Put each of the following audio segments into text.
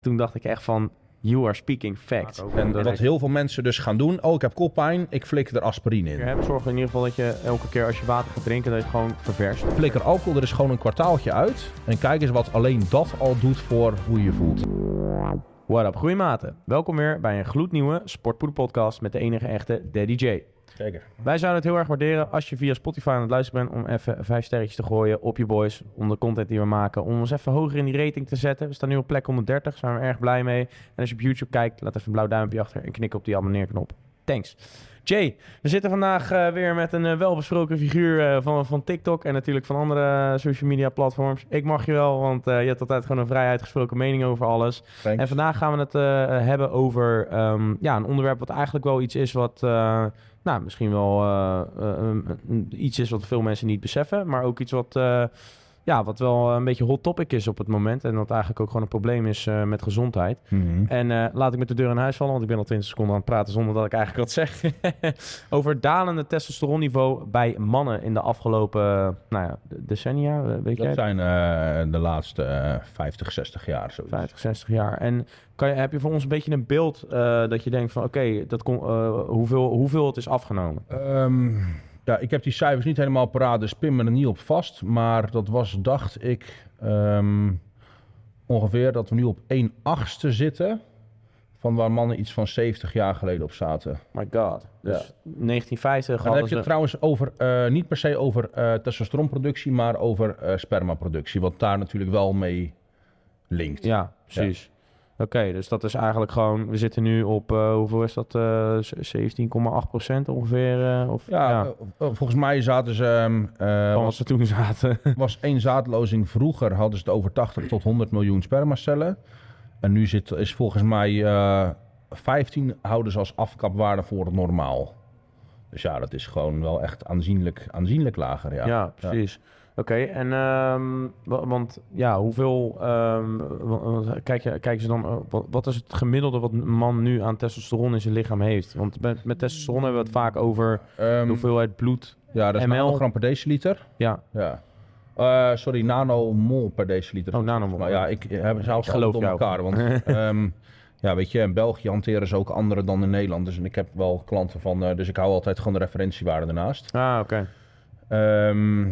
Toen dacht ik echt van, you are speaking facts. En wat heel veel mensen dus gaan doen, oh ik heb koppijn, ik flikker er aspirine in. Je hebt zorg in ieder geval dat je elke keer als je water gaat drinken, dat je het gewoon ververst. Flikker alcohol er is gewoon een kwartaaltje uit. En kijk eens wat alleen dat al doet voor hoe je je voelt. What up, goeie maten. Welkom weer bij een gloednieuwe Sportpoeder podcast met de enige echte Daddy J. Zeker. Wij zouden het heel erg waarderen als je via Spotify aan het luisteren bent om even vijf sterretjes te gooien op je boys, om de content die we maken, om ons even hoger in die rating te zetten. We staan nu op plek 130, daar zijn we erg blij mee. En als je op YouTube kijkt, laat even een blauw duimpje achter en knik op die abonneerknop. Thanks. Jay, we zitten vandaag eh, weer met een eh, welbesproken figuur eh, van, van TikTok en natuurlijk van andere social media platforms. Ik mag je wel, want je hebt altijd gewoon een vrij uitgesproken mening over alles. Thanks. En vandaag gaan we het hebben over ehm, ja, een onderwerp wat eigenlijk wel iets is wat nou, misschien wel eh, eh, iets is wat veel mensen niet beseffen, maar ook iets wat, eh, ja, wat wel een beetje hot topic is op het moment. En wat eigenlijk ook gewoon een probleem is met gezondheid. Mhm. En laat ik met de deur in huis vallen, want ik ben al 20 seconden aan het praten zonder dat ik eigenlijk wat zeg. over dalende testosteronniveau bij mannen in de afgelopen nou ja, decennia. Weet Dat jij? zijn eh, de laatste 50, 60 jaar zoiets. 50, 60 jaar. En kan je, heb je voor ons een beetje een beeld eh, dat je denkt van oké, dat kon, eh, hoeveel, hoeveel het is afgenomen? Ehm, ja, ik heb die cijfers niet helemaal paraat, dus pin me er niet op vast. Maar dat was, dacht ik, ehm, ongeveer dat we nu op 1 achtste zitten van waar mannen iets van 70 jaar geleden op zaten. My god. Dus 1950 En dan heb je het trouwens over, eh, niet per se over eh testosteronproductie, maar over eh, spermaproductie. Wat daar natuurlijk wel mee linkt. Ja, precies. Oké, dus dat is eigenlijk gewoon... We zitten nu op, eh, hoeveel is dat? eh, 17,8 procent ongeveer? eh, of, Ja, eh, eh, volgens mij zaten ze. ehm, eh, van wat was, ze toen zaten. was één zaadlozing vroeger, hadden ze het over 80 tot 100 miljoen spermacellen. En nu zit, is volgens mij eh 15 houden ze als afkapwaarde voor het normaal. Dus ja, dat is gewoon wel echt aanzienlijk, aanzienlijk lager. Ja, ja, precies. Oké, en ehm, wa- want ja, hoeveel, ehm, wa- kijk, je, kijken ze dan, eh, wat, wat is het gemiddelde wat een man nu aan testosteron in zijn lichaam heeft? Want met, met testosteron hebben we het vaak over Ehm, de hoeveelheid bloed. ja dat is ML. nanogram per deciliter. Ja, Ja. Eh, sorry, nanomol per deciliter. oh, nanomol. Maar ja, ik heb ze Ik geloof door elkaar. Want ja, weet je, in België hanteren ze ook andere dan in Nederland. Dus ik heb wel klanten van, eh, dus ik hou altijd gewoon de referentiewaarde ernaast. Ah, oké. Ehm,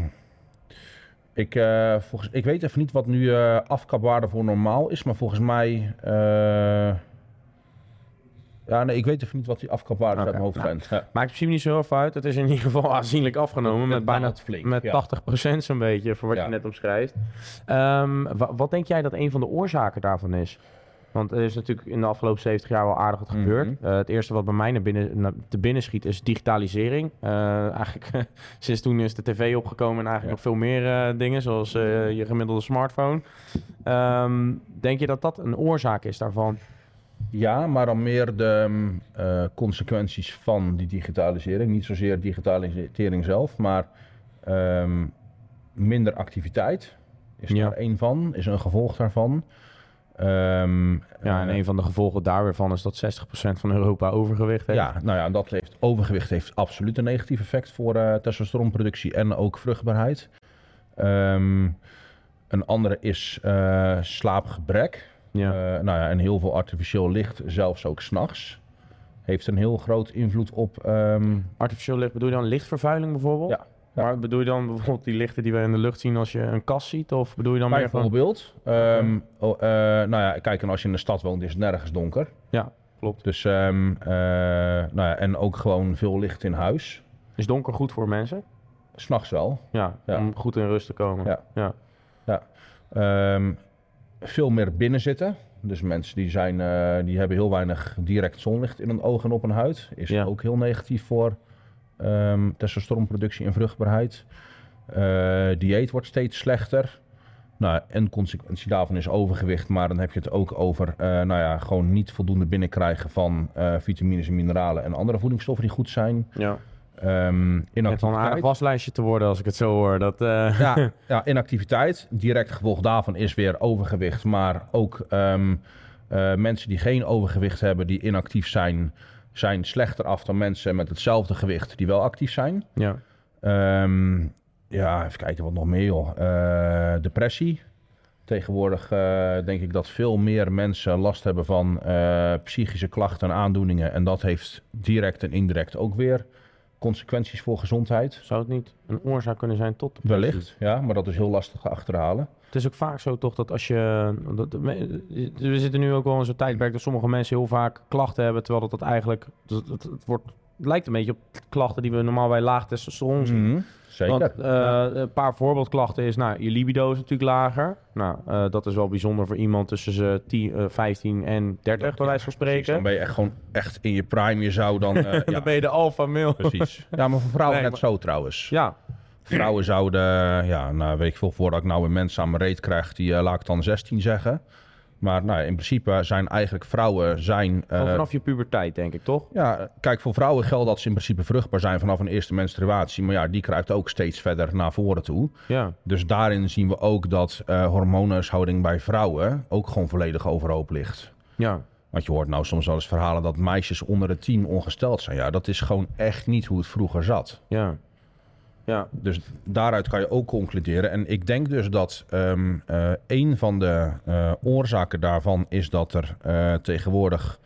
ik, eh, volgens, ik weet even niet wat nu eh afkapwaarde voor normaal is, maar volgens mij. eh, ja, nee, ik weet even niet wat die afkapwaarde Oké, uit mijn hoofd nou. Ja. Maakt in principe niet zo heel veel uit. Het is in ieder geval aanzienlijk afgenomen. Met bijna flink, met ja. 80% zo'n beetje, voor wat Ja. je net omschrijft. Ehm, wa- wat denk jij dat een van de oorzaken daarvan is? Want er is natuurlijk in de afgelopen 70 jaar wel aardig wat Mhm. gebeurd. Eh, het eerste wat bij mij naar binnen, naar, te binnen schiet is digitalisering. Eh, eigenlijk sinds toen is de tv opgekomen en eigenlijk Ja. nog veel meer eh, dingen, zoals eh, je gemiddelde smartphone. Ehm, denk je dat dat een oorzaak is daarvan? Ja, maar dan meer de mm, consequenties van die digitalisering. Niet zozeer digitalisering zelf, maar ehm, minder activiteit is Ja. daar één van, is een gevolg daarvan. Ehm, Ja, en eh, een van de gevolgen daar weer van is dat 60% van Europa overgewicht heeft. ja, nou ja, dat heeft, overgewicht heeft absoluut een negatief effect voor eh, testosteronproductie en ook vruchtbaarheid. Ehm, een andere is eh, slaapgebrek. Ja. Nou ja, en heel veel artificieel licht, zelfs ook s'nachts, heeft een heel groot invloed op. ehm, Artificieel licht, bedoel je dan lichtvervuiling bijvoorbeeld? Ja. Maar bedoel je dan bijvoorbeeld die lichten die we in de lucht zien als je een kast ziet? Of bedoel je dan meer van... bijvoorbeeld. oh, eh, nou ja, kijk, en als je in de stad woont, is het nergens donker. Ja, klopt. Dus, ehm, eh, nou ja, en ook gewoon veel licht in huis. Is donker goed voor mensen? S'nachts wel. Ja, Ja. om goed in rust te komen. Ja. ja. Ehm, veel meer binnen zitten. Dus mensen die, zijn, eh, die hebben heel weinig direct zonlicht in hun ogen en op hun huid. Is Ja. ook heel negatief voor ehm, testosteronproductie en vruchtbaarheid. Eh, dieet wordt steeds slechter. Nou, en consequentie daarvan is overgewicht. Maar dan heb je het ook over eh, nou ja, gewoon niet voldoende binnenkrijgen van eh, vitamines en mineralen en andere voedingsstoffen die goed zijn. ja. Ehm Het heeft wel een aardig inactiviteit. waslijstje te worden als ik het zo hoor. Dat, eh, Ja, ja, inactiviteit. Direct gevolg daarvan is weer overgewicht. Maar ook ehm, eh, mensen die geen overgewicht hebben, die inactief zijn, zijn slechter af dan mensen met hetzelfde gewicht die wel actief zijn. ja. Ehm, ja, even kijken wat nog meer joh. Eh, depressie. Tegenwoordig eh, denk ik dat veel meer mensen last hebben van eh, psychische klachten en aandoeningen. En dat heeft direct en indirect ook weer consequenties voor gezondheid. Zou het niet een oorzaak kunnen zijn tot depressie? Wellicht, ja, maar dat is heel lastig te achterhalen. Het is ook vaak zo toch dat als je... Dat, we zitten nu ook wel in zo'n tijdperk dat sommige mensen heel vaak klachten hebben, terwijl dat, dat eigenlijk... Dat, het wordt, het lijkt een beetje op klachten die we normaal bij laag testosteron zien. Mhm, Zeker. Want eh, een paar voorbeeldklachten is, nou, je libido is natuurlijk lager. Nou, eh, dat is wel bijzonder voor iemand tussen ze 10, eh, 15 en 30, bij wijze van Precies, spreken. Dan ben je echt gewoon echt in je prime. Je zou dan... eh, ja, Dan ben je de alpha male. precies. Ja, maar voor vrouwen Nee, net maar- zo trouwens. Ja, Vrouwen zouden, ja, nou weet ik veel, voordat ik nou een mens aan mijn reet krijg, die eh, laat ik dan 16 zeggen. Maar nou, in principe zijn eigenlijk vrouwen zijn... eh, vanaf je puberteit denk ik, toch? ja, kijk, voor vrouwen geldt dat ze in principe vruchtbaar zijn vanaf een eerste menstruatie. Maar ja, die kruipt ook steeds verder naar voren toe. Ja, Dus daarin zien we ook dat hormoonhuishouding bij vrouwen ook gewoon volledig overhoop ligt. ja. Want je hoort nou soms wel eens verhalen dat meisjes onder de 10 ongesteld zijn. Ja, dat is gewoon echt niet hoe het vroeger zat. Ja. Ja, Dus daaruit kan je ook concluderen. En ik denk dus dat ehm, eh, een van de eh, oorzaken daarvan is dat er eh, tegenwoordig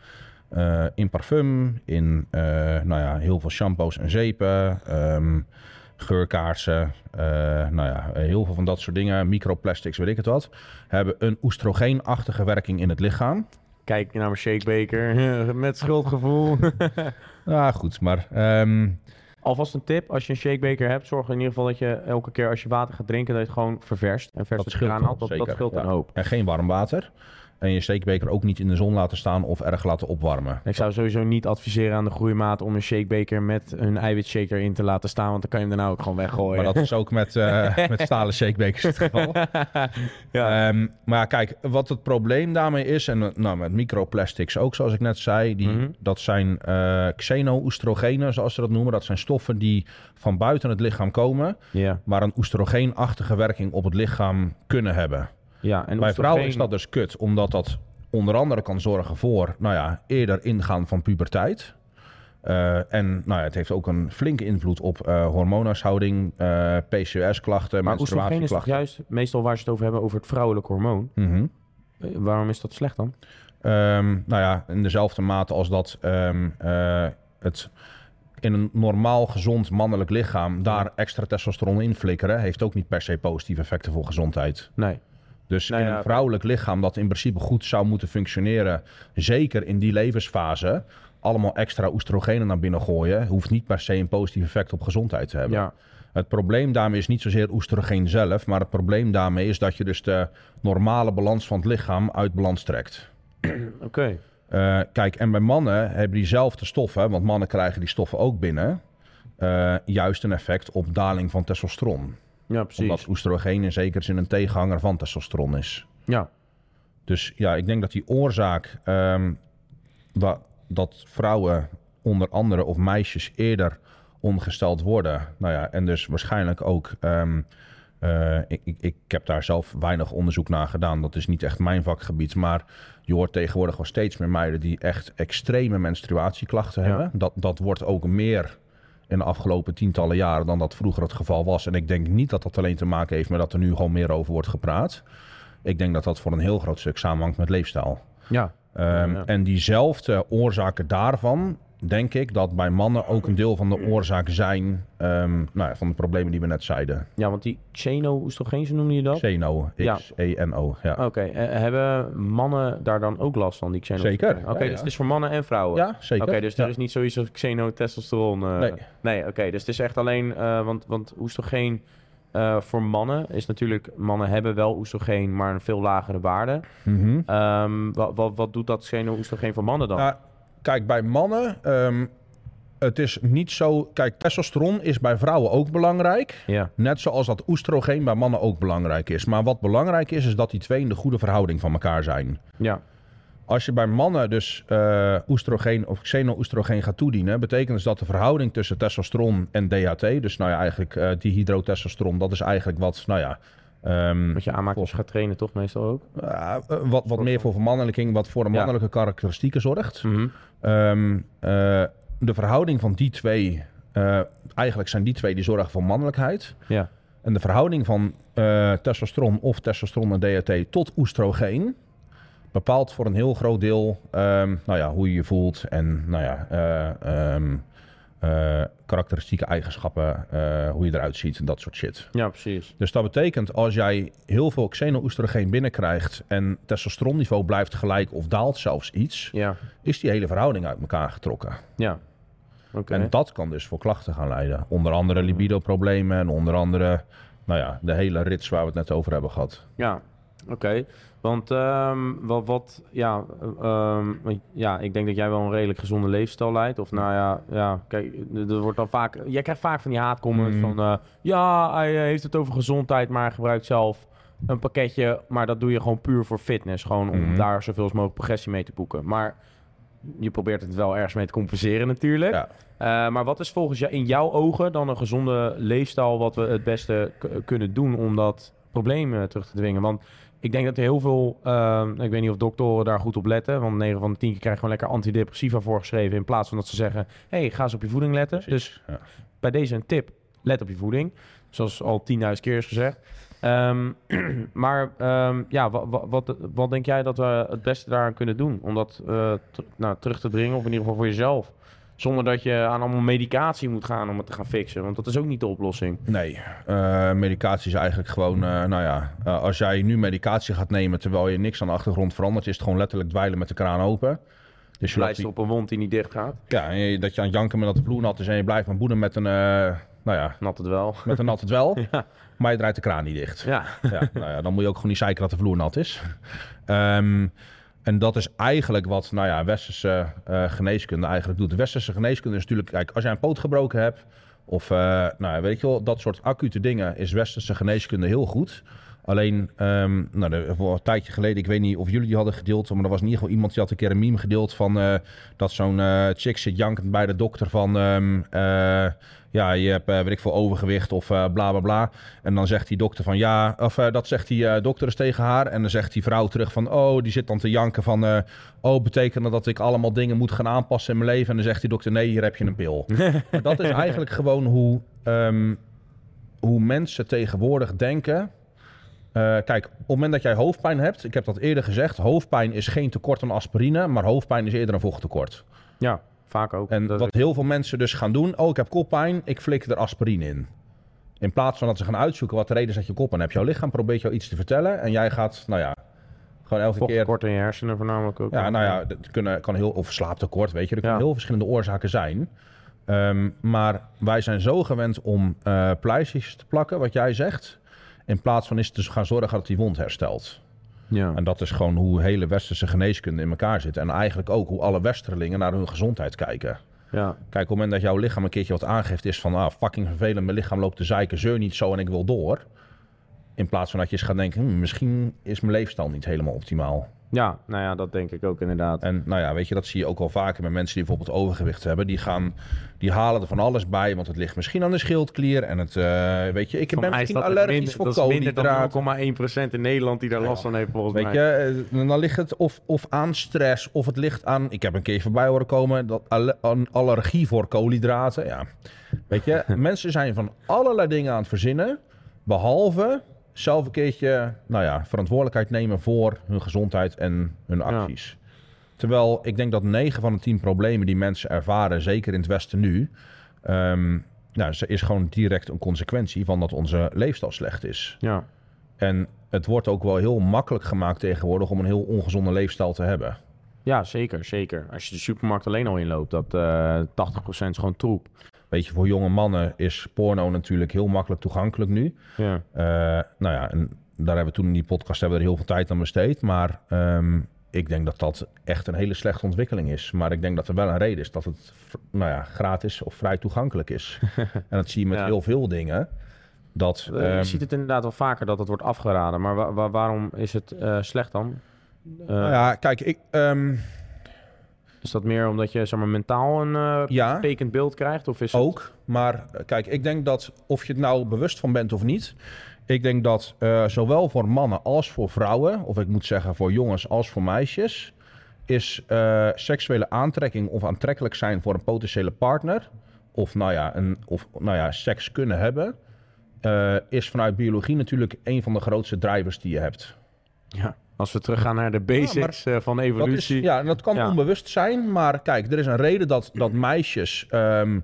in parfum, in nou ja, heel veel shampoos en zeepen, ehm, geurkaarsen, nou ja, heel veel van dat soort dingen, microplastics, weet ik het wat, hebben een oestrogeenachtige werking in het lichaam. kijk naar mijn shakebeker met schuldgevoel. Ja, goed, maar ehm, Alvast een tip, als je een shakebeker hebt, zorg in ieder geval dat je elke keer als je water gaat drinken, dat je het gewoon ververst en vers Dat het scheelt haalt. Dat, dat scheelt ja. een hoop. en geen warm water. En je steekbeker ook niet in de zon laten staan of erg laten opwarmen. Ik zou sowieso niet adviseren aan de groeimaat om een shakebeker met een eiwitshaker in te laten staan, want dan kan je hem daarna ook gewoon weggooien. Maar dat is ook met, eh, met stalen shakebekers het geval. ja. Ehm, maar kijk, wat het probleem daarmee is, en eh, nou, met microplastics ook, zoals ik net zei, die, Mhm. dat zijn eh xeno-oestrogenen, zoals ze dat noemen. Dat zijn stoffen die van buiten het lichaam komen, maar een oestrogeenachtige werking op het lichaam kunnen hebben. Ja. En Bij vrouwen is dat dus kut, omdat dat onder andere kan zorgen voor, nou ja, eerder ingaan van puberteit. Eh, en nou ja, het heeft ook een flinke invloed op eh hormoonhuishouding, eh, PCOS-klachten, Maar oestrogeen is toch menstruatieklachten. juist meestal waar ze het over hebben, over het vrouwelijk hormoon. Mhm. Eh, Waarom is dat slecht dan? Ehm, nou ja, in dezelfde mate als dat eh, het in een normaal gezond mannelijk lichaam daar extra testosteron in flikkeren, heeft ook niet per se positieve effecten voor gezondheid. Nee. Dus Nou in een vrouwelijk lichaam dat in principe goed zou moeten functioneren, zeker in die levensfase, allemaal extra oestrogenen naar binnen gooien, hoeft niet per se een positief effect op gezondheid te hebben. Ja. Het probleem daarmee is niet zozeer oestrogeen zelf, maar het probleem daarmee is dat je dus de normale balans van het lichaam uit balans trekt. Oké. Eh, kijk, en bij mannen hebben diezelfde stoffen, want mannen krijgen die stoffen ook binnen, eh, juist een effect op daling van testosteron. Ja, precies. Omdat oestrogeen in zekere zin een tegenhanger van testosteron is. Ja. Dus ja, ik denk dat die oorzaak ehm, wa- dat vrouwen onder andere of meisjes eerder ongesteld worden. Nou ja, en dus waarschijnlijk ook. ehm, eh, ik, ik, ik heb daar zelf weinig onderzoek naar gedaan. Dat is niet echt mijn vakgebied. Maar je hoort tegenwoordig wel steeds meer meiden die echt extreme menstruatieklachten Ja. hebben. Dat, dat wordt ook meer in de afgelopen tientallen jaren dan dat vroeger het geval was. En ik denk niet dat dat alleen te maken heeft met dat er nu gewoon meer over wordt gepraat. Ik denk dat dat voor een heel groot stuk samenhangt met leefstijl. Ja. Ehm, Ja. En diezelfde oorzaken daarvan, denk ik dat bij mannen ook een deel van de oorzaak zijn ehm, nou ja, van de problemen die we net zeiden. Ja, want die xeno-oestrogeen, zo noemde je dat? Xeno. X-E-N-O. Ja. Oké, eh, hebben mannen daar dan ook last van, die xeno Zeker, Oké, dus het is voor mannen en vrouwen? ja, zeker. Oké, dus er is niet zoiets als xenotestosteron? eh Nee. Nee, oké. dus het is echt alleen... eh, want, want oestrogeen eh, voor mannen is natuurlijk... Mannen hebben wel oestrogeen, maar een veel lagere waarde. Mhm. Ehm, wat, wat, wat doet dat xeno-oestrogeen voor mannen dan? Kijk, bij mannen, ehm, het is niet zo... Kijk, testosteron is bij vrouwen ook belangrijk. ja. Net zoals dat oestrogeen bij mannen ook belangrijk is. Maar wat belangrijk is, is dat die twee in de goede verhouding van elkaar zijn. Ja. Als je bij mannen dus eh oestrogeen of xeno-oestrogeen gaat toedienen, betekent dus dat de verhouding tussen testosteron en DHT, dus nou ja, eigenlijk eh dihydrotestosteron, dat is eigenlijk wat, nou ja, ehm, Wat je aanmaakt als je gaat trainen toch meestal ook? eh, wat, wat meer voor vermannelijking, wat voor een Ja. mannelijke karakteristieken zorgt. Ehm, eh, de verhouding van die twee, eh, eigenlijk zijn die twee die zorgen voor mannelijkheid. Ja. En de verhouding van eh, testosteron of testosteron en DHT tot oestrogeen bepaalt voor een heel groot deel ehm, nou ja, hoe je je voelt en nou ja, eh, ehm, eh, karakteristieke eigenschappen, eh, hoe je eruit ziet en dat soort shit. Ja, precies. Dus dat betekent als jij heel veel xeno-oestrogeen binnenkrijgt en testosteronniveau blijft gelijk of daalt zelfs iets, Ja, is die hele verhouding uit elkaar getrokken. ja. Oké. En dat kan dus voor klachten gaan leiden. Onder andere libido-problemen en onder andere, nou ja, de hele rits waar we het net over hebben gehad. Ja, oké. Want ehm, wat, wat ja, ehm, want ja, ik denk dat jij wel een redelijk gezonde leefstijl leidt. Of nou ja, ja kijk, er wordt dan vaak, jij krijgt vaak van die haatcomments Mm. van, eh, ja, hij eh, heeft het over gezondheid, maar gebruikt zelf een pakketje. Maar dat doe je gewoon puur voor fitness, gewoon om Mhm. daar zoveel mogelijk progressie mee te boeken. Maar je probeert het wel ergens mee te compenseren natuurlijk. Ja. Eh, maar wat is volgens jou in jouw ogen dan een gezonde leefstijl wat we het beste kunnen doen om dat probleem eh, terug te dwingen? Want ik denk dat er heel veel, ehm, ik weet niet of doktoren daar goed op letten, want 9 van de 10 keer krijgen gewoon lekker antidepressiva voorgeschreven in plaats van dat ze zeggen, hey, ga eens op je voeding letten. Dus ja. bij deze een tip, let op je voeding, zoals al 10.000 keer is gezegd. Ehm, maar ehm, ja, wa- wa- wat, wat denk jij dat we het beste daaraan kunnen doen om dat eh, nou, terug te dringen, of in ieder geval voor jezelf? Zonder dat je aan allemaal medicatie moet gaan om het te gaan fixen. Want dat is ook niet de oplossing. Nee, eh, medicatie is eigenlijk gewoon, eh, nou ja, eh, als jij nu medicatie gaat nemen terwijl je niks aan de achtergrond verandert, is het gewoon letterlijk dweilen met de kraan open. Dus je die, op een wond die niet dicht gaat. ja, en je- dat je aan het janken met dat de vloer nat is en je blijft maar boenen met een, nou ja, Nat het wel. met een natte dwel, Ja. maar je draait de kraan niet dicht. Ja. Ja, nou ja, dan moet je ook gewoon niet zeiken dat de vloer nat is. Ehm, en dat is eigenlijk wat nou ja, westerse eh, geneeskunde eigenlijk doet. De westerse geneeskunde is natuurlijk, kijk, als jij een poot gebroken hebt, of eh, nou weet je wel, dat soort acute dingen, is westerse geneeskunde heel goed. Alleen, ehm, nou, voor een tijdje geleden, ik weet niet of jullie die hadden gedeeld, maar er was in ieder geval iemand die had een keer een meme gedeeld van eh, dat zo'n eh, chick zit jankend bij de dokter van, ehm, eh, ja, je hebt, eh, weet ik veel, overgewicht of eh, bla bla bla. En dan zegt die dokter van ja, of eh, dat zegt die dokter eens tegen haar. En dan zegt die vrouw terug van oh, die zit dan te janken van oh, betekent dat dat ik allemaal dingen moet gaan aanpassen in mijn leven? En dan zegt die dokter nee, hier heb je een pil. maar dat is eigenlijk gewoon hoe, ehm, hoe mensen tegenwoordig denken. Kijk, op het moment dat jij hoofdpijn hebt, ik heb dat eerder gezegd, hoofdpijn is geen tekort aan aspirine, maar hoofdpijn is eerder een vochttekort. Ja, vaak ook. En Dat- wat heel veel mensen dus gaan doen, oh ik heb koppijn, ik flik er aspirine in. In plaats van dat ze gaan uitzoeken wat de reden is dat je koppijn hebt. Jouw lichaam probeert jou iets te vertellen en jij gaat, nou ja, gewoon elke keer... Vochttekort in je hersenen voornamelijk ook. Ja, nou ja, dat kunnen, kan heel, of slaaptekort, weet je. Er kunnen Ja. heel verschillende oorzaken zijn. Ehm, maar wij zijn zo gewend om eh pleisters te plakken, wat jij zegt. In plaats van is te gaan zorgen dat die wond herstelt. Ja. En dat is gewoon hoe hele westerse geneeskunde in elkaar zit. En eigenlijk ook hoe alle westerlingen naar hun gezondheid kijken. ja. Kijk, op het moment dat jouw lichaam een keertje wat aangeeft is van... ah, fucking vervelend, mijn lichaam loopt te zeiken, zeur niet zo en ik wil door. In plaats van dat je eens gaat denken, hm, misschien is mijn leefstijl niet helemaal optimaal. Ja, nou ja, dat denk ik ook inderdaad. En nou ja, weet je, dat zie je ook al vaker met mensen die bijvoorbeeld overgewicht hebben. Die gaan, die halen er van alles bij, want het ligt misschien aan de schildklier. En het, eh, weet je, ik ben misschien allergisch minder, voor dat is minder koolhydraten. dan 0,1% in Nederland die daar last van heeft volgens Weet mij. je, eh, dan ligt het of, of aan stress, of het ligt aan... Ik heb een keer voorbij horen komen, dat een allergie voor koolhydraten. Ja, weet je, mensen zijn van allerlei dingen aan het verzinnen, behalve zelf een keertje, nou ja, verantwoordelijkheid nemen voor hun gezondheid en hun acties. Terwijl ik denk dat 9 van de 10 problemen die mensen ervaren, zeker in het Westen nu, ehm, nou, ze- is gewoon direct een consequentie van dat onze leefstijl slecht is. Ja. En het wordt ook wel heel makkelijk gemaakt tegenwoordig om een heel ongezonde leefstijl te hebben. ja, zeker, zeker. Als je de supermarkt alleen al inloopt, dat eh 80% is gewoon troep. Weet je, voor jonge mannen is porno natuurlijk heel makkelijk toegankelijk nu. Ja. Eh, nou ja, en daar hebben we toen in die podcast hebben we er heel veel tijd aan besteed. Maar ehm, ik denk dat dat echt een hele slechte ontwikkeling is. Maar ik denk dat er wel een reden is dat het nou ja, gratis of vrij toegankelijk is. en dat zie je met Ja. heel veel dingen. Dat, Eh, ehm, je ziet het inderdaad wel vaker dat het wordt afgeraden. Maar wa- wa- waarom is het eh, slecht dan? Nou ja, kijk, ik, ehm, Is dat meer omdat je zeg maar, mentaal een eh Ja. sprekend beeld krijgt? Of is het... Ook, maar eh, kijk, ik denk dat of je het nou bewust van bent of niet, ik denk dat eh, zowel voor mannen als voor vrouwen, of ik moet zeggen voor jongens als voor meisjes, is eh, seksuele aantrekking of aantrekkelijk zijn voor een potentiële partner, of nou ja, een, of, nou ja seks kunnen hebben, eh, is vanuit biologie natuurlijk een van de grootste drivers die je hebt. Ja. Als we teruggaan naar de basics eh, van Dat is, evolutie. ja, dat kan Ja. onbewust zijn, maar kijk, er is een reden dat, dat meisjes ehm,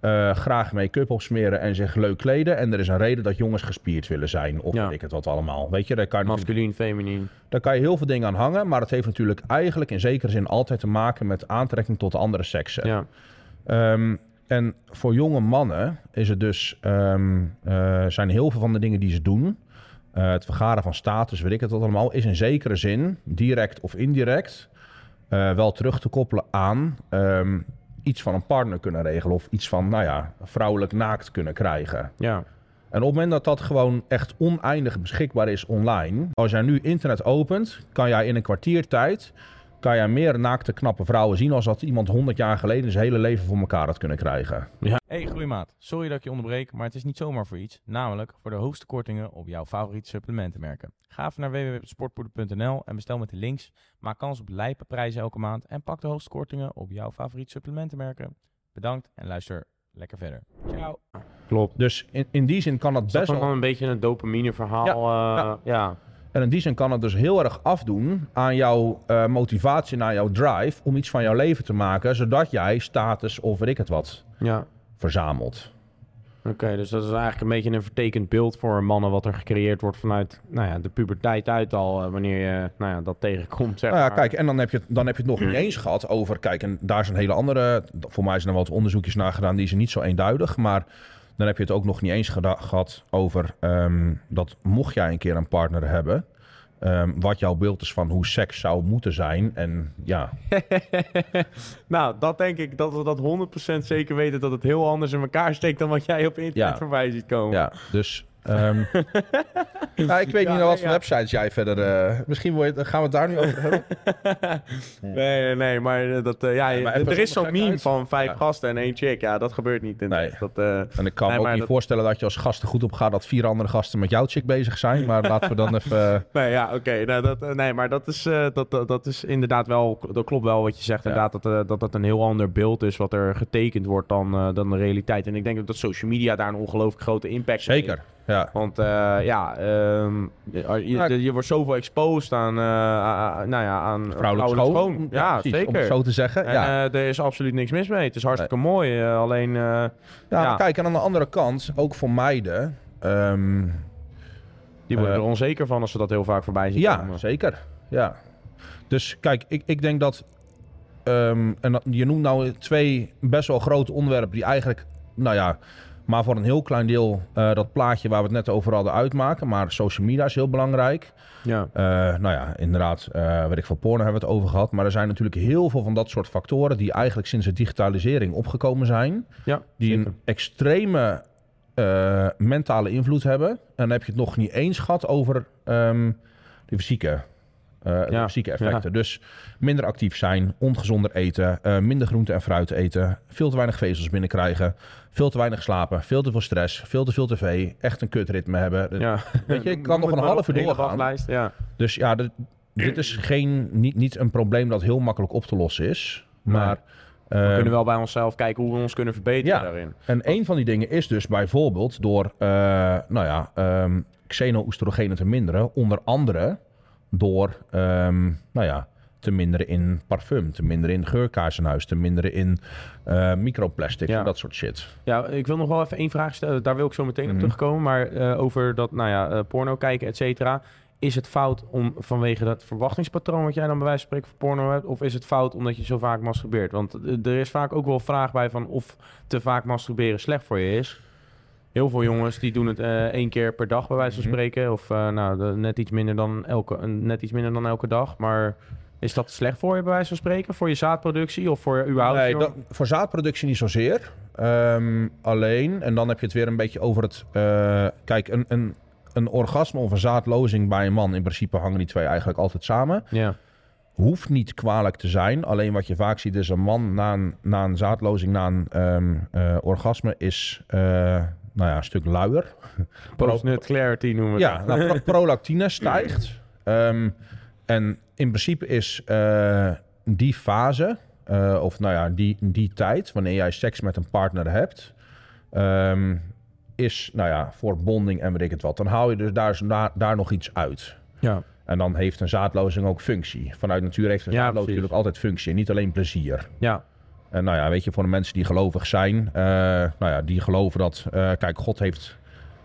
eh, graag make-up opsmeren en zich leuk kleden. En er is een reden dat jongens gespierd willen zijn, of Ja. weet ik het wat allemaal. Weet je, daar kan je, Masculien, feminien. daar kan je heel veel dingen aan hangen, maar het heeft natuurlijk eigenlijk in zekere zin altijd te maken met aantrekking tot de andere seksen. Ja. Ehm, en voor jonge mannen is het dus, ehm, eh, zijn heel veel van de dingen die ze doen, eh, het vergaren van status, weet ik het wat allemaal, is in zekere zin, direct of indirect, eh, wel terug te koppelen aan ehm, iets van een partner kunnen regelen of iets van, nou ja, vrouwelijk naakt kunnen krijgen. Ja. En op het moment dat dat gewoon echt oneindig beschikbaar is online, als jij nu internet opent, kan jij in een kwartier tijd kan jij meer naakte knappe vrouwen zien als dat iemand 100 jaar geleden zijn hele leven voor elkaar had kunnen krijgen. Hey groeimaat, sorry dat ik je onderbreek, maar het is niet zomaar voor iets. Namelijk voor de hoogste kortingen op jouw favoriete supplementenmerken. Ga even naar www.sportpoeder.nl en bestel met de links. Maak kans op lijpe prijzen elke maand en pak de hoogste kortingen op jouw favoriete supplementenmerken. Bedankt en luister lekker verder. Ciao. Klopt. Dus in, in die zin kan dat Is dat best wel. een beetje een dopamine verhaal? Ja, Ja. ja. ja. En in die zin kan het dus heel erg afdoen aan jouw eh, motivatie, naar jouw drive om iets van jouw leven te maken, zodat jij status of weet ik het wat Ja. verzamelt. Oké, dus dat is eigenlijk een beetje een vertekend beeld voor mannen wat er gecreëerd wordt vanuit nou ja, de puberteit uit al, eh, wanneer je nou ja, dat tegenkomt. Zeg Nou ja, maar. kijk, en dan heb, je het, dan heb je het nog niet eens gehad over... Kijk, en daar is een hele andere... Voor mij zijn er wat onderzoekjes naar gedaan, die zijn niet zo eenduidig. Maar dan heb je het ook nog niet eens gehad over... ehm, dat mocht jij een keer een partner hebben... ehm, wat jouw beeld is van hoe seks zou moeten zijn. En ja, nou, dat denk ik dat we dat 100% zeker weten dat het heel anders in elkaar steekt dan wat jij op internet Ja. voorbij ziet komen. ja dus... ehm, ja, ik weet Ja, niet naar wat voor ja. websites jij verder... eh, misschien wil je- gaan we het daar nu over hebben. Nee, nee, nee, maar eh, dat, eh, ja, maar er is zo'n meme van vijf Ja. gasten en één chick. Ja, dat gebeurt niet. Nee. Dat, eh, En ik kan Nee, me ook niet dat- voorstellen dat je als gast er goed op gaat... dat vier andere gasten met jouw chick bezig zijn. Maar laten we dan even... Nee, ja, oké. Nou, dat, nee, maar dat is, eh, dat, dat, dat is inderdaad wel... Dat klopt wel wat je zegt. Ja. Inderdaad, dat, dat dat een heel ander beeld is... wat er getekend wordt dan, dan de realiteit. En ik denk ook dat social media daar een ongelooflijk grote impact heeft. zeker, ja. Want eh, ja, ehm, je, je, Nou, je wordt zoveel exposed aan, eh, a- nou ja, aan Vrouwelijk schoon. Ja, Om zeker. het zo te zeggen. En ja. eh, er is absoluut niks mis mee. Het is hartstikke mooi. eh, alleen, eh, ja, kijk, en aan de andere kant, ook voor meiden. ehm, die worden Eh, er onzeker van als ze dat heel vaak voorbij zien ja, komen. zeker. Ja. Dus kijk, ik, ik denk dat. ehm, en je noemt nou twee best wel grote onderwerpen die eigenlijk, nou ja, maar voor een heel klein deel eh, dat plaatje waar we het net over hadden uitmaken. Maar social media is heel belangrijk. Ja. Eh, nou ja, inderdaad, eh weet ik veel, porno hebben we het over gehad. Maar er zijn natuurlijk heel veel van dat soort factoren die eigenlijk sinds de digitalisering opgekomen zijn. Ja, die zeker. een extreme mentale invloed hebben. En dan heb je het nog niet eens gehad over ehm, de fysieke, de Ja, fysieke effecten. Dus minder actief zijn, ongezonder eten, minder groente en fruit eten, veel te weinig vezels binnenkrijgen, veel te weinig slapen, veel te veel stress, veel te veel tv, echt een kutritme hebben. ja. Weet je, ik kan nog een half uur wachtlijst, Ja. Dus ja, dit, dit is geen, niet, niet een probleem dat heel makkelijk op te lossen is. Maar We ehm, kunnen wel bij onszelf kijken hoe we ons kunnen verbeteren ja. daarin. En een van die dingen is dus bijvoorbeeld door, eh, nou ja, ehm xeno-oestrogenen te minderen. Onder andere door, ehm, nou ja, te minderen in parfum, te minderen in geurkaarsenhuis, te minderen in eh microplastic Ja. en dat soort shit. Ja, ik wil nog wel even één vraag stellen. Daar wil ik zo meteen Mhm. op terugkomen. Maar eh, over dat, nou ja, eh, porno kijken, et cetera. Is het fout om vanwege dat verwachtingspatroon wat jij dan bij wijze van spreken voor porno hebt? Of is het fout omdat je zo vaak masturbeert? Want er is vaak ook wel vraag bij van of te vaak masturberen slecht voor je is. Heel veel jongens die doen het eh, één keer per dag bij wijze van Mhm. spreken. Of nou, de- net, iets minder dan elke, net iets minder dan elke dag. Maar is dat slecht voor je bij wijze van spreken? Voor je zaadproductie of voor je überhaupt? Nee, dat, voor zaadproductie niet zozeer. Ehm, alleen, en dan heb je het weer een beetje over het... eh, kijk, een, een, een orgasme of een zaadlozing bij een man... in principe hangen die twee eigenlijk altijd samen. Ja, hoeft niet kwalijk te zijn. Alleen wat je vaak ziet is een man na een, na een zaadlozing, na een ehm, eh, orgasme, is eh, nou ja, een stuk luier. post-nut clarity noemen we Ja, dat. nou, pro- prolactine stijgt. Ehm, en in principe is eh, die fase, eh, of nou ja, die, die tijd, wanneer jij seks met een partner hebt, ehm, is, nou ja, voor bonding en weet ik het wat. Dan haal je dus daar, daar, daar nog iets uit. Ja. En dan heeft een zaadlozing ook functie. Vanuit natuur heeft een Ja, zaadlozing natuurlijk altijd functie. Niet alleen plezier. Ja. En nou ja, weet je, voor de mensen die gelovig zijn, eh, nou ja, die geloven dat, kijk, God heeft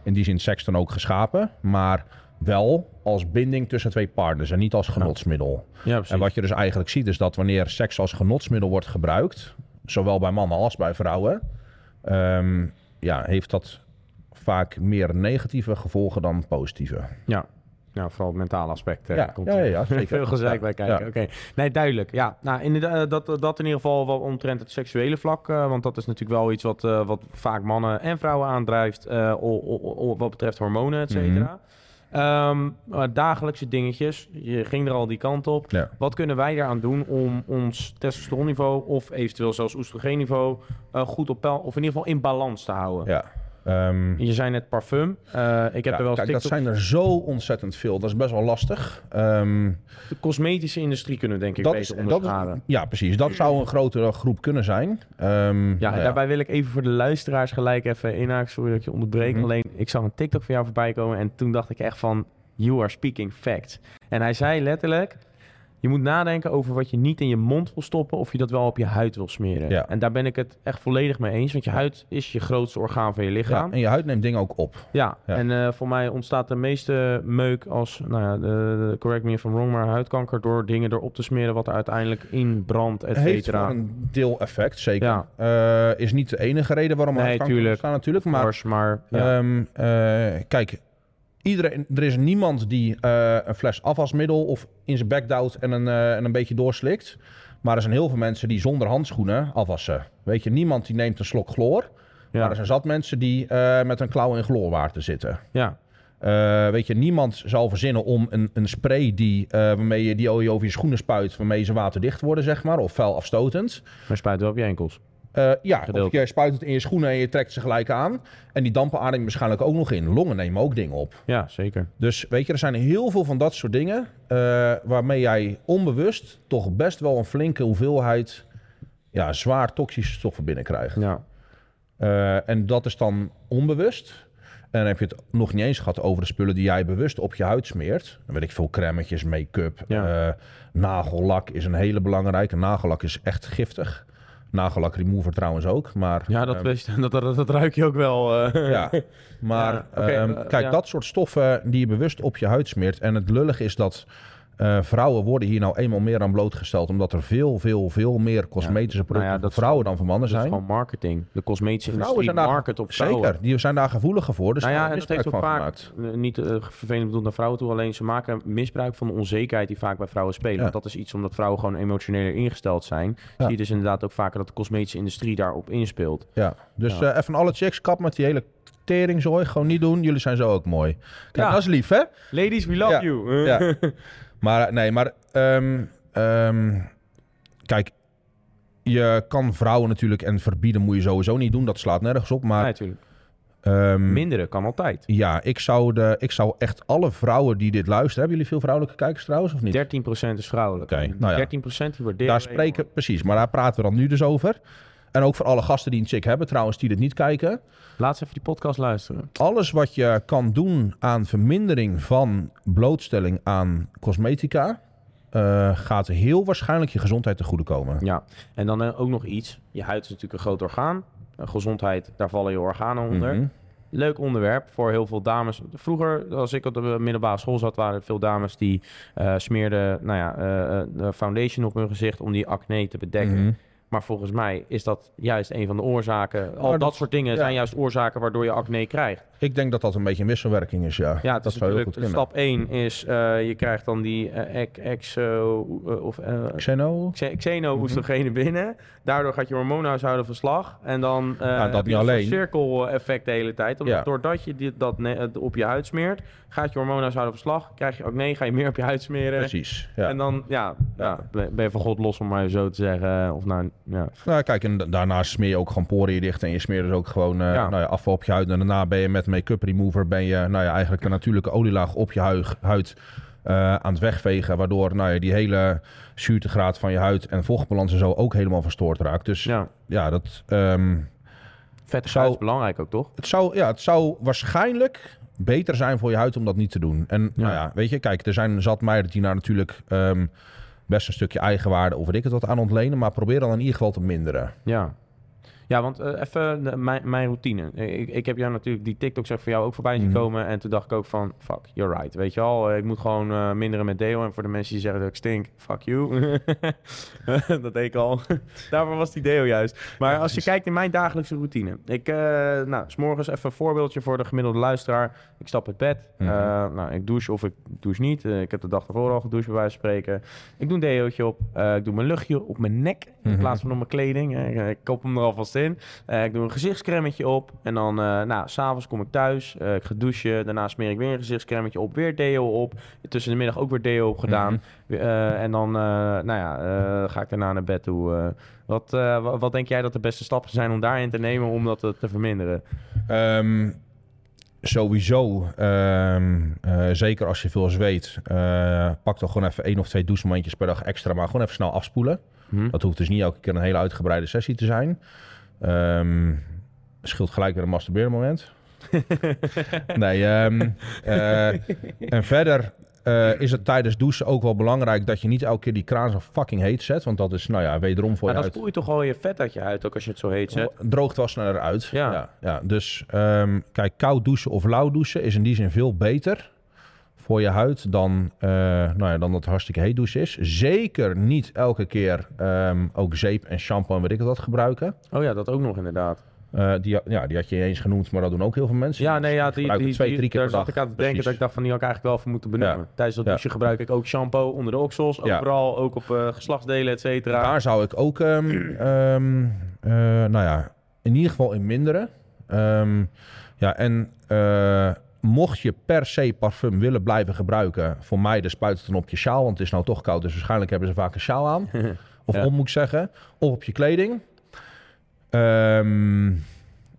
in die zin seks dan ook geschapen, maar wel als binding tussen twee partners en niet als genotsmiddel. Ja. En wat je dus eigenlijk ziet, is dat wanneer seks als genotsmiddel wordt gebruikt, zowel bij mannen als bij vrouwen, ehm, ja, heeft dat vaak meer negatieve gevolgen dan positieve. Ja. Ja, vooral het mentale aspect. eh, Ja, komt ja, ja, ja, zeker. Veel gezeik bij kijken. Oké. Nee, duidelijk. Ja, nou, inderdaad, dat, dat in ieder geval wel omtrent het seksuele vlak. eh, want dat is natuurlijk wel iets wat, eh, wat vaak mannen en vrouwen aandrijft. eh, o- o- o- wat betreft hormonen, et cetera. Ehm, maar dagelijkse dingetjes. Je ging er al die kant op. Ja. Wat kunnen wij daaraan doen om ons testosteronniveau of eventueel zelfs oestrogeenniveau eh, goed op peil of in ieder geval in balans te houden? Ja. Ehm, Je zei net parfum. Eh, ik heb ja, er wel kijk, dat zijn er zo ontzettend veel. Dat is best wel lastig. Ehm, De cosmetische industrie kunnen we denk ik dat is, beter dat onderscharen. is, ja, precies. Dat zou een grotere groep kunnen zijn. Ehm, Ja, nou en daarbij wil ik even voor de luisteraars gelijk even inhaken. Sorry dat ik je onderbreek. Mhm. Alleen, ik zag een TikTok van jou voorbij komen en toen dacht ik echt van... You are speaking facts. En hij zei letterlijk... Je moet nadenken over wat je niet in je mond wil stoppen... of je dat wel op je huid wil smeren. Ja. En daar ben ik het echt volledig mee eens. Want je huid is je grootste orgaan van je Ja, lichaam. en je huid neemt dingen ook op. Ja, Ja. en eh, voor mij ontstaat de meeste meuk als, nou ja, de, correct me if I'm wrong, maar huidkanker door dingen erop te smeren wat er uiteindelijk in brandt, et heeft cetera. voor een deel effect, zeker. Ja. Eh, is niet de enige reden waarom Nee, huidkanker tuurlijk. ontstaan natuurlijk. Maar Mars, maar ja. ehm, eh, kijk, iedereen, er is niemand die eh, een fles afwasmiddel of in zijn bek duwt en een, eh, en een beetje doorslikt. Maar er zijn heel veel mensen die zonder handschoenen afwassen. Weet je, niemand die neemt een slok chloor. ja. Maar er zijn zat mensen die eh, met een klauw in chloorwater zitten. ja. Weet je, niemand zal verzinnen om een, een spray die, waarmee je, die over je schoenen spuit, waarmee ze waterdicht worden, zeg maar, of vuil afstotend. Maar spuit wel op je enkels. Eh, ja, of Gedeelte. je spuit het in je schoenen en je trekt ze gelijk aan. En die dampen adem je waarschijnlijk ook nog in. Longen nemen ook dingen op. Ja, zeker. Dus weet je, er zijn heel veel van dat soort dingen eh, waarmee jij onbewust toch best wel een flinke hoeveelheid ja, zwaar toxische stoffen binnenkrijgt. Ja. Eh, en dat is dan onbewust. En dan heb je het nog niet eens gehad over de spullen die jij bewust op je huid smeert. Dan weet ik veel, crèmetjes, make-up, Ja. nagellak is een hele belangrijke. Nagellak is echt giftig. Nagellak remover trouwens ook. Maar, Ja, dat, ehm, wist, dat, dat, dat ruik je ook wel. eh. ja, maar Ja, ehm, eh, kijk, ja. dat soort stoffen die je bewust op je huid smeert. En het lullig is dat eh, vrouwen worden hier nou eenmaal meer aan blootgesteld. Omdat er veel, veel, veel meer cosmetische producten nou ja, voor dat vrouwen dan voor mannen Dat is zijn. gewoon marketing. De cosmetische Vrouwen industrie zijn daar- market op vrouwen. Zeker, die zijn daar gevoeliger voor. Dus nou ja, en dat heeft ook vaak, gemaakt. eh, niet eh, vervelend bedoeld naar vrouwen toe, alleen ze maken misbruik van de onzekerheid die vaak bij vrouwen spelen. Ja. Want dat is iets omdat vrouwen gewoon emotioneler ingesteld zijn. Ja. Zie je dus inderdaad ook vaker dat de cosmetische industrie daarop inspeelt. Ja, dus eh, even alle chicks, kap met die hele teringzooi. Gewoon niet doen, jullie zijn zo ook mooi. Kijk, Ja. dat is lief, hè? Ladies, we love Ja. you. Maar eh, nee, maar ehm, ehm, kijk, je kan vrouwen natuurlijk en verbieden moet je sowieso niet doen. Dat slaat nergens op. Maar Nee, natuurlijk. ehm, Minderen kan altijd. ja, ik zou, de, ik zou echt alle vrouwen die dit luisteren... Hebben jullie veel vrouwelijke kijkers trouwens of niet? 13% is vrouwelijk. Oké, nou ja. 13% die waarderen Daar spreken, precies, maar daar praten we dan nu dus over. En ook voor alle gasten die een chick hebben trouwens, die dit niet kijken. Laat ze even die podcast luisteren. Alles wat je kan doen aan vermindering van blootstelling aan cosmetica... eh, gaat heel waarschijnlijk je gezondheid te goede komen. Ja, en dan eh, ook nog iets. Je huid is natuurlijk een groot orgaan. Eh, gezondheid, daar vallen je organen onder. Mhm. Leuk onderwerp voor heel veel dames. Vroeger, als ik op de middelbare school zat, waren er veel dames die smeerden nou ja, de foundation op hun gezicht om die acne te bedekken. Mhm. Maar volgens mij is dat juist een van de oorzaken. Al dat, soort dingen zijn juist oorzaken waardoor je acne krijgt. Ik denk dat dat een beetje een wisselwerking is, ja. Ja, dat is zou heel goed kunnen. stap 1 is eh, je krijgt dan die ec- exo eh, of eh, Xeno? xe- xeno-oestrogenen binnen. Daardoor gaat je hormoonhuishouden verslag. En dan Ja, dat niet alleen. cirkel-effect de hele tijd. Omdat Ja. doordat je dit, dat op je huid smeert, gaat je hormoonhuishouden verslag. Krijg je acne, ga je meer op je huid smeren. Precies, ja. En dan, ja, ja. ben je van God los om maar zo te zeggen. Of nou, ja. Nou, kijk, en da- daarnaast smeer je ook gewoon poriën dicht en je smeert dus ook gewoon nou ja, afval op je huid. En daarna ben je met make-up remover, ben je nou ja, eigenlijk een natuurlijke olielaag op je huid, huid eh, aan het wegvegen. Waardoor nou ja, die hele zuurtegraad van je huid en vochtbalans en zo ook helemaal verstoord raakt. Dus ja, ja. dat... ehm, Vette Zou- is belangrijk ook, toch? Het zou, ja, het zou waarschijnlijk beter zijn voor je huid om dat niet te doen. En Ja. nou ja, weet je, kijk, er zijn zat meiden die daar natuurlijk ehm, best een stukje eigenwaarde of weet ik het wat aan ontlenen, maar probeer dan in ieder geval te minderen. Ja. Ja, want eh, even de- mijn, mijn routine. Ik, ik heb jou natuurlijk die TikTok zeg van jou ook voorbij zien Mhm. komen. En toen dacht ik ook van, fuck, you're right. Weet je wel, Eh, ik moet gewoon eh, minderen met deo. En voor de mensen die zeggen dat ik stink, fuck you. dat deed ik al. Daarvoor was die deo juist. Maar als je kijkt in mijn dagelijkse routine. Ik, eh nou, s'morgens even een voorbeeldje voor de gemiddelde luisteraar. Ik stap uit bed. Mhm. Eh, nou, ik douche of ik douche niet. Eh, ik heb de dag ervoor al gedoucht, bij wijze van spreken. Ik doe een deootje op. Eh, ik doe mijn luchtje op mijn nek in Mhm. plaats van op mijn kleding. Eh, ik kop hem er alvast in. Eh, ik doe een gezichtscremmetje op. En dan, eh nou, s'avonds kom ik thuis. Eh, ik ga douchen. Daarna smeer ik weer een gezichtscremmetje op. Weer deo op. Tussen de middag ook weer deo op gedaan. Mhm. En dan, nou ja, ga ik daarna naar bed toe. Wat, wa- wat denk jij dat de beste stappen zijn om daarin te nemen om dat te, verminderen? Ehm, sowieso, ehm, eh, zeker als je veel zweet, eh, pak dan gewoon even één of twee douchemandjes per dag extra, maar gewoon even snel afspoelen. Hm? Dat hoeft dus niet elke keer een hele uitgebreide sessie te zijn. Ehm scheelt gelijk weer een masturbeermoment. nee, ehm, eh, en verder eh, is het tijdens douchen ook wel belangrijk dat je niet elke keer die kraan zo fucking heet zet. Want dat is, nou ja, wederom voor Maar je dan uit. spoel je toch al je vet uit je huid, ook als je het zo heet zet. Droogt wel sneller uit. Ja. Ja. Ja, Dus ehm, kijk, koud douchen of lauw douchen is in die zin veel beter voor je huid dan, eh, nou ja, dan dat hartstikke heet douchen is. Zeker niet elke keer ehm, ook zeep en shampoo en weet ik wat gebruiken. Oh ja, dat ook nog inderdaad. Eh, die, ja, die had je niet eens genoemd, maar dat doen ook heel veel mensen. Ja, nee, ja, die, die, twee, drie keer daar zat ik aan te denken dat ik dacht van die had ik eigenlijk wel even moeten benoemen. Ja. Tijdens dat Ja. douchen gebruik ik ook shampoo onder de oksels, Ja. overal, ook op eh, geslachtsdelen, et cetera. Daar zou ik ook, eh, nou ja, in ieder geval in minderen. Ja, en mocht je per se parfum willen blijven gebruiken, voor mij de spuit dan op je sjaal, want het is nou toch koud, dus waarschijnlijk hebben ze vaak een sjaal aan. Of Ja. om moet ik zeggen, of op je kleding. Ehm,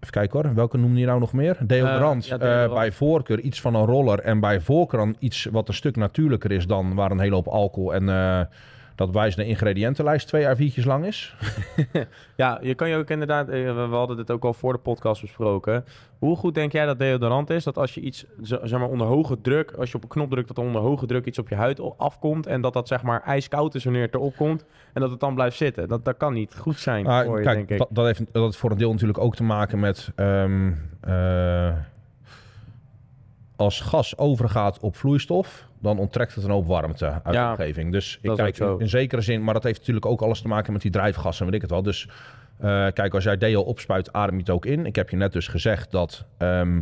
even kijken hoor, welke noemde je nou nog meer? Deodorant. Eh, ja, Eh, deodorant. bij voorkeur iets van een roller en bij voorkeur dan iets wat een stuk natuurlijker is dan waar een hele hoop alcohol en eh, dat wijst de ingrediëntenlijst twee A4'tjes lang is. Ja, je kan je ook inderdaad, eh, we hadden dit ook al voor de podcast besproken. Hoe goed denk jij dat deodorant is? Dat als je iets, zeg maar onder hoge druk, als je op een knop drukt, dat er onder hoge druk iets op je huid afkomt. En dat dat zeg maar ijskoud is wanneer het erop komt. En dat het dan blijft zitten. Dat, dat kan niet goed zijn Ah, voor je, kijk, denk ik. dat, dat heeft dat voor een deel natuurlijk ook te maken met ehm, eh, als gas overgaat op vloeistof, dan onttrekt het een hoop warmte uit Ja, de omgeving. Dus ik kijk in, in zekere zin, maar dat heeft natuurlijk ook alles te maken met die drijfgassen, weet ik het wel. Dus eh, kijk, als jij deo opspuit, adem je het ook in. Ik heb je net dus gezegd dat ehm,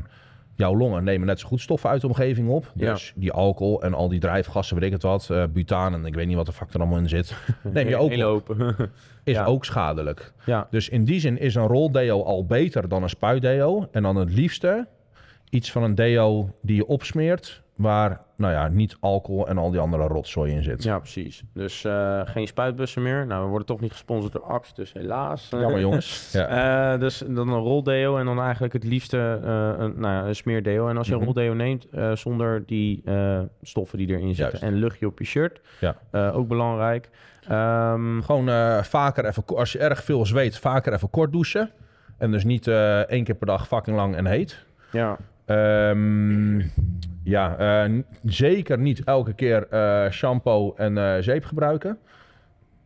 jouw longen nemen net zo goed stoffen uit de omgeving op. Ja. Dus die alcohol en al die drijfgassen, weet ik het wat, eh butaan en ik weet niet wat de fuck er allemaal in zit, neem je ook op. is Ja. ook schadelijk. ja, Dus in die zin is een roldeo al beter dan een spuitdeo. En dan het liefste iets van een deo die je opsmeert... waar nou ja, niet alcohol en al die andere rotzooi in zit. ja, precies. Dus eh, geen spuitbussen meer. Nou, we worden toch niet gesponsord door Axe, dus helaas. Jammer jongens. Ja. Eh, dus dan een roldeo en dan eigenlijk het liefste eh, een, nou ja, een smeerdeo. En als je Mhm. een roldeo neemt zonder die stoffen die erin zitten Juist. en luchtje op je shirt, Ja. ook belangrijk. Ehm, Gewoon vaker even, als je erg veel zweet, vaker even kort douchen. En dus niet één keer per dag fucking lang en heet. ja, Ehm, ja, eh, zeker niet elke keer eh, shampoo en eh, zeep gebruiken.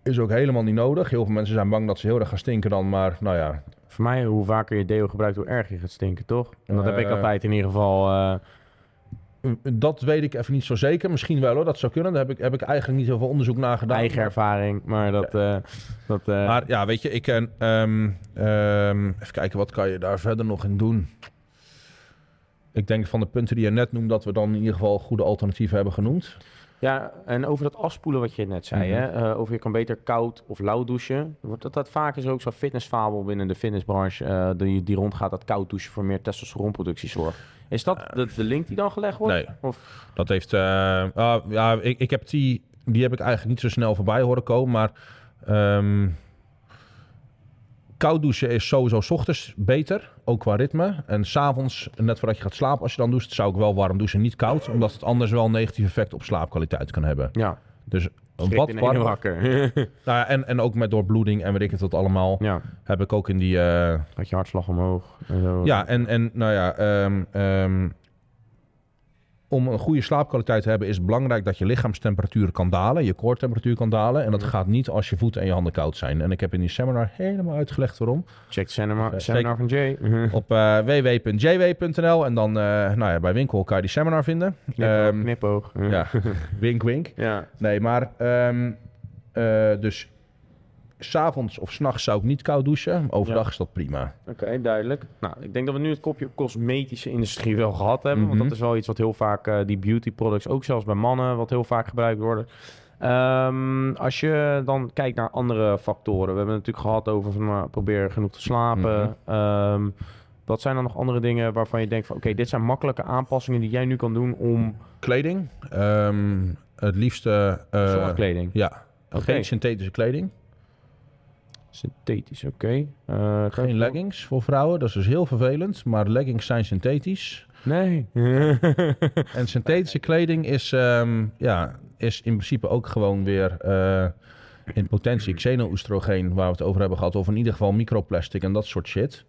Is ook helemaal niet nodig. Heel veel mensen zijn bang dat ze heel erg gaan stinken dan. Maar nou ja, voor mij, hoe vaker je deo gebruikt, hoe erger je gaat stinken, toch? En dat heb ik altijd in ieder geval. Dat weet ik even niet zo zeker. Misschien wel hoor, dat zou kunnen. Daar heb ik, heb ik eigenlijk niet heel veel onderzoek naar gedaan. eigen ervaring, maar dat... dat Maar ja, weet je, ik ken... ehm, even kijken, wat kan je daar verder nog in doen? Ik denk van de punten die je net noemde... dat we dan in ieder geval goede alternatieven hebben genoemd. Ja, en over dat afspoelen wat je net zei, Mhm. hè? eh, over je kan beter koud of lauw douchen. Wordt dat, dat vaak is ook zo'n fitnessfabel binnen de fitnessbranche eh, die, die rondgaat dat koud douchen voor meer testosteronproductie zorgt. Is dat de, de link die dan gelegd wordt? Nee. Of, Dat heeft... eh, ah, ja, ik, ik heb die... Die heb ik eigenlijk niet zo snel voorbij horen komen. Maar... ehm, koud douchen is sowieso 's ochtends beter. Ook qua ritme. En s'avonds, net voordat je gaat slapen... als je dan doucht, zou ik wel warm douchen. Niet koud. Omdat het anders wel een negatief effect op slaapkwaliteit kan hebben. ja, Dus Een Schrik wat wakker. Nou ja, en, en ook met doorbloeding en weet ik het wat allemaal. ja, Heb ik ook in die... eh, had je hartslag omhoog. En zo. ja, en, en nou ja... ehm, om een goede slaapkwaliteit te hebben is het belangrijk dat je lichaamstemperatuur kan dalen. Je koortemperatuur kan dalen. En dat Mhm. gaat niet als je voeten en je handen koud zijn. En ik heb in die seminar helemaal uitgelegd waarom. Check de seminar, Eh, seminar van Jay. Op eh, www.jw.nl en dan eh, nou ja, bij winkel kan je die seminar vinden. Knipoog, knipoog. ja, wink wink. ja. Nee, maar ehm eh, dus s'avonds of s'nachts zou ik niet koud douchen. Overdag is dat prima. Oké, duidelijk. Nou, ik denk dat we nu het kopje cosmetische industrie wel gehad hebben. Want Mhm. dat is wel iets wat heel vaak, eh, die beauty products, ook zelfs bij mannen, wat heel vaak gebruikt worden. Ehm, als je dan kijkt naar andere factoren. We hebben het natuurlijk gehad over van, nou, probeer genoeg te slapen. Mhm. Ehm, wat zijn dan nog andere dingen waarvan je denkt van... Oké, dit zijn makkelijke aanpassingen die jij nu kan doen om Kleding. ehm, het liefste... eh, zorgkleding. ja, geen synthetische kleding. Synthetisch, oké. Eh, Geen je- leggings voor vrouwen. Dat is dus heel vervelend. Maar leggings zijn synthetisch. Nee. En synthetische kleding is, ehm, ja, is in principe ook gewoon weer eh, in potentie xeno-oestrogeen, waar we het over hebben gehad, of in ieder geval microplastic en dat soort shit.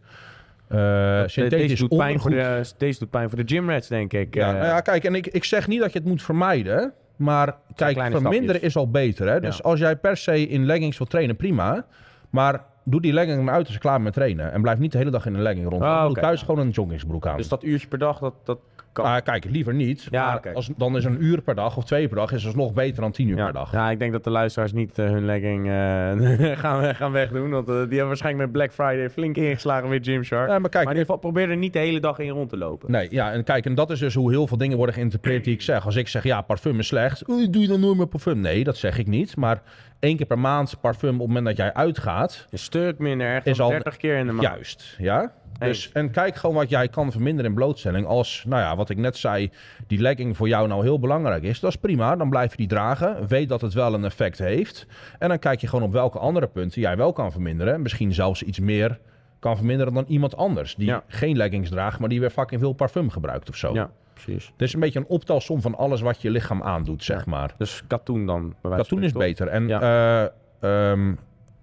Eh De- synthetisch deze, doet pijn voor de, deze doet pijn voor de gymrats, denk ik. Ja, nou ja, kijk, en ik, ik zeg niet dat je het moet vermijden, maar kijk, verminderen stapjes. is al beter. Hè? Dus Ja. als jij per se in leggings wil trainen, prima. Maar doe die legging maar uit als je klaar bent met trainen. En blijf niet de hele dag in een legging rond. Ah, Doe oké. thuis gewoon een joggingsbroek aan. Dus dat uurtje per dag, dat, dat kan. Ah, kijk, liever niet. Ja, maar als, dan is een uur per dag of twee per dag is dus nog beter dan tien uur ja. per dag. ja, ik denk dat de luisteraars niet eh, hun legging eh, gaan, gaan wegdoen. Want eh, die hebben waarschijnlijk met Black Friday flink ingeslagen met Gymshark. Ja, maar kijk, maar in ieder geval, probeer er niet de hele dag in rond te lopen. Nee, ja, en kijk, en dat is dus hoe heel veel dingen worden geïnterpreteerd die ik zeg. Als ik zeg, ja, parfum is slecht, doe je dan nooit meer parfum? Nee, dat zeg ik niet. Maar één keer per maand parfum op het moment dat jij uitgaat, Een stuk minder, echt Is dan al- 30 keer in de maand. juist, ja. Dus, en kijk gewoon wat jij kan verminderen in blootstelling. Als, nou ja, wat ik net zei, die legging voor jou nou heel belangrijk is, dat is prima. Dan blijf je die dragen. Weet dat het wel een effect heeft. En dan kijk je gewoon op welke andere punten jij wel kan verminderen. Misschien zelfs iets meer kan verminderen dan iemand anders. Die Ja. geen leggings draagt, maar die weer fucking veel parfum gebruikt of zo. Ja, precies. Het is een beetje een optelsom van alles wat je lichaam aandoet, zeg maar. Dus katoen dan. Katoen is beter. En eh, ehm,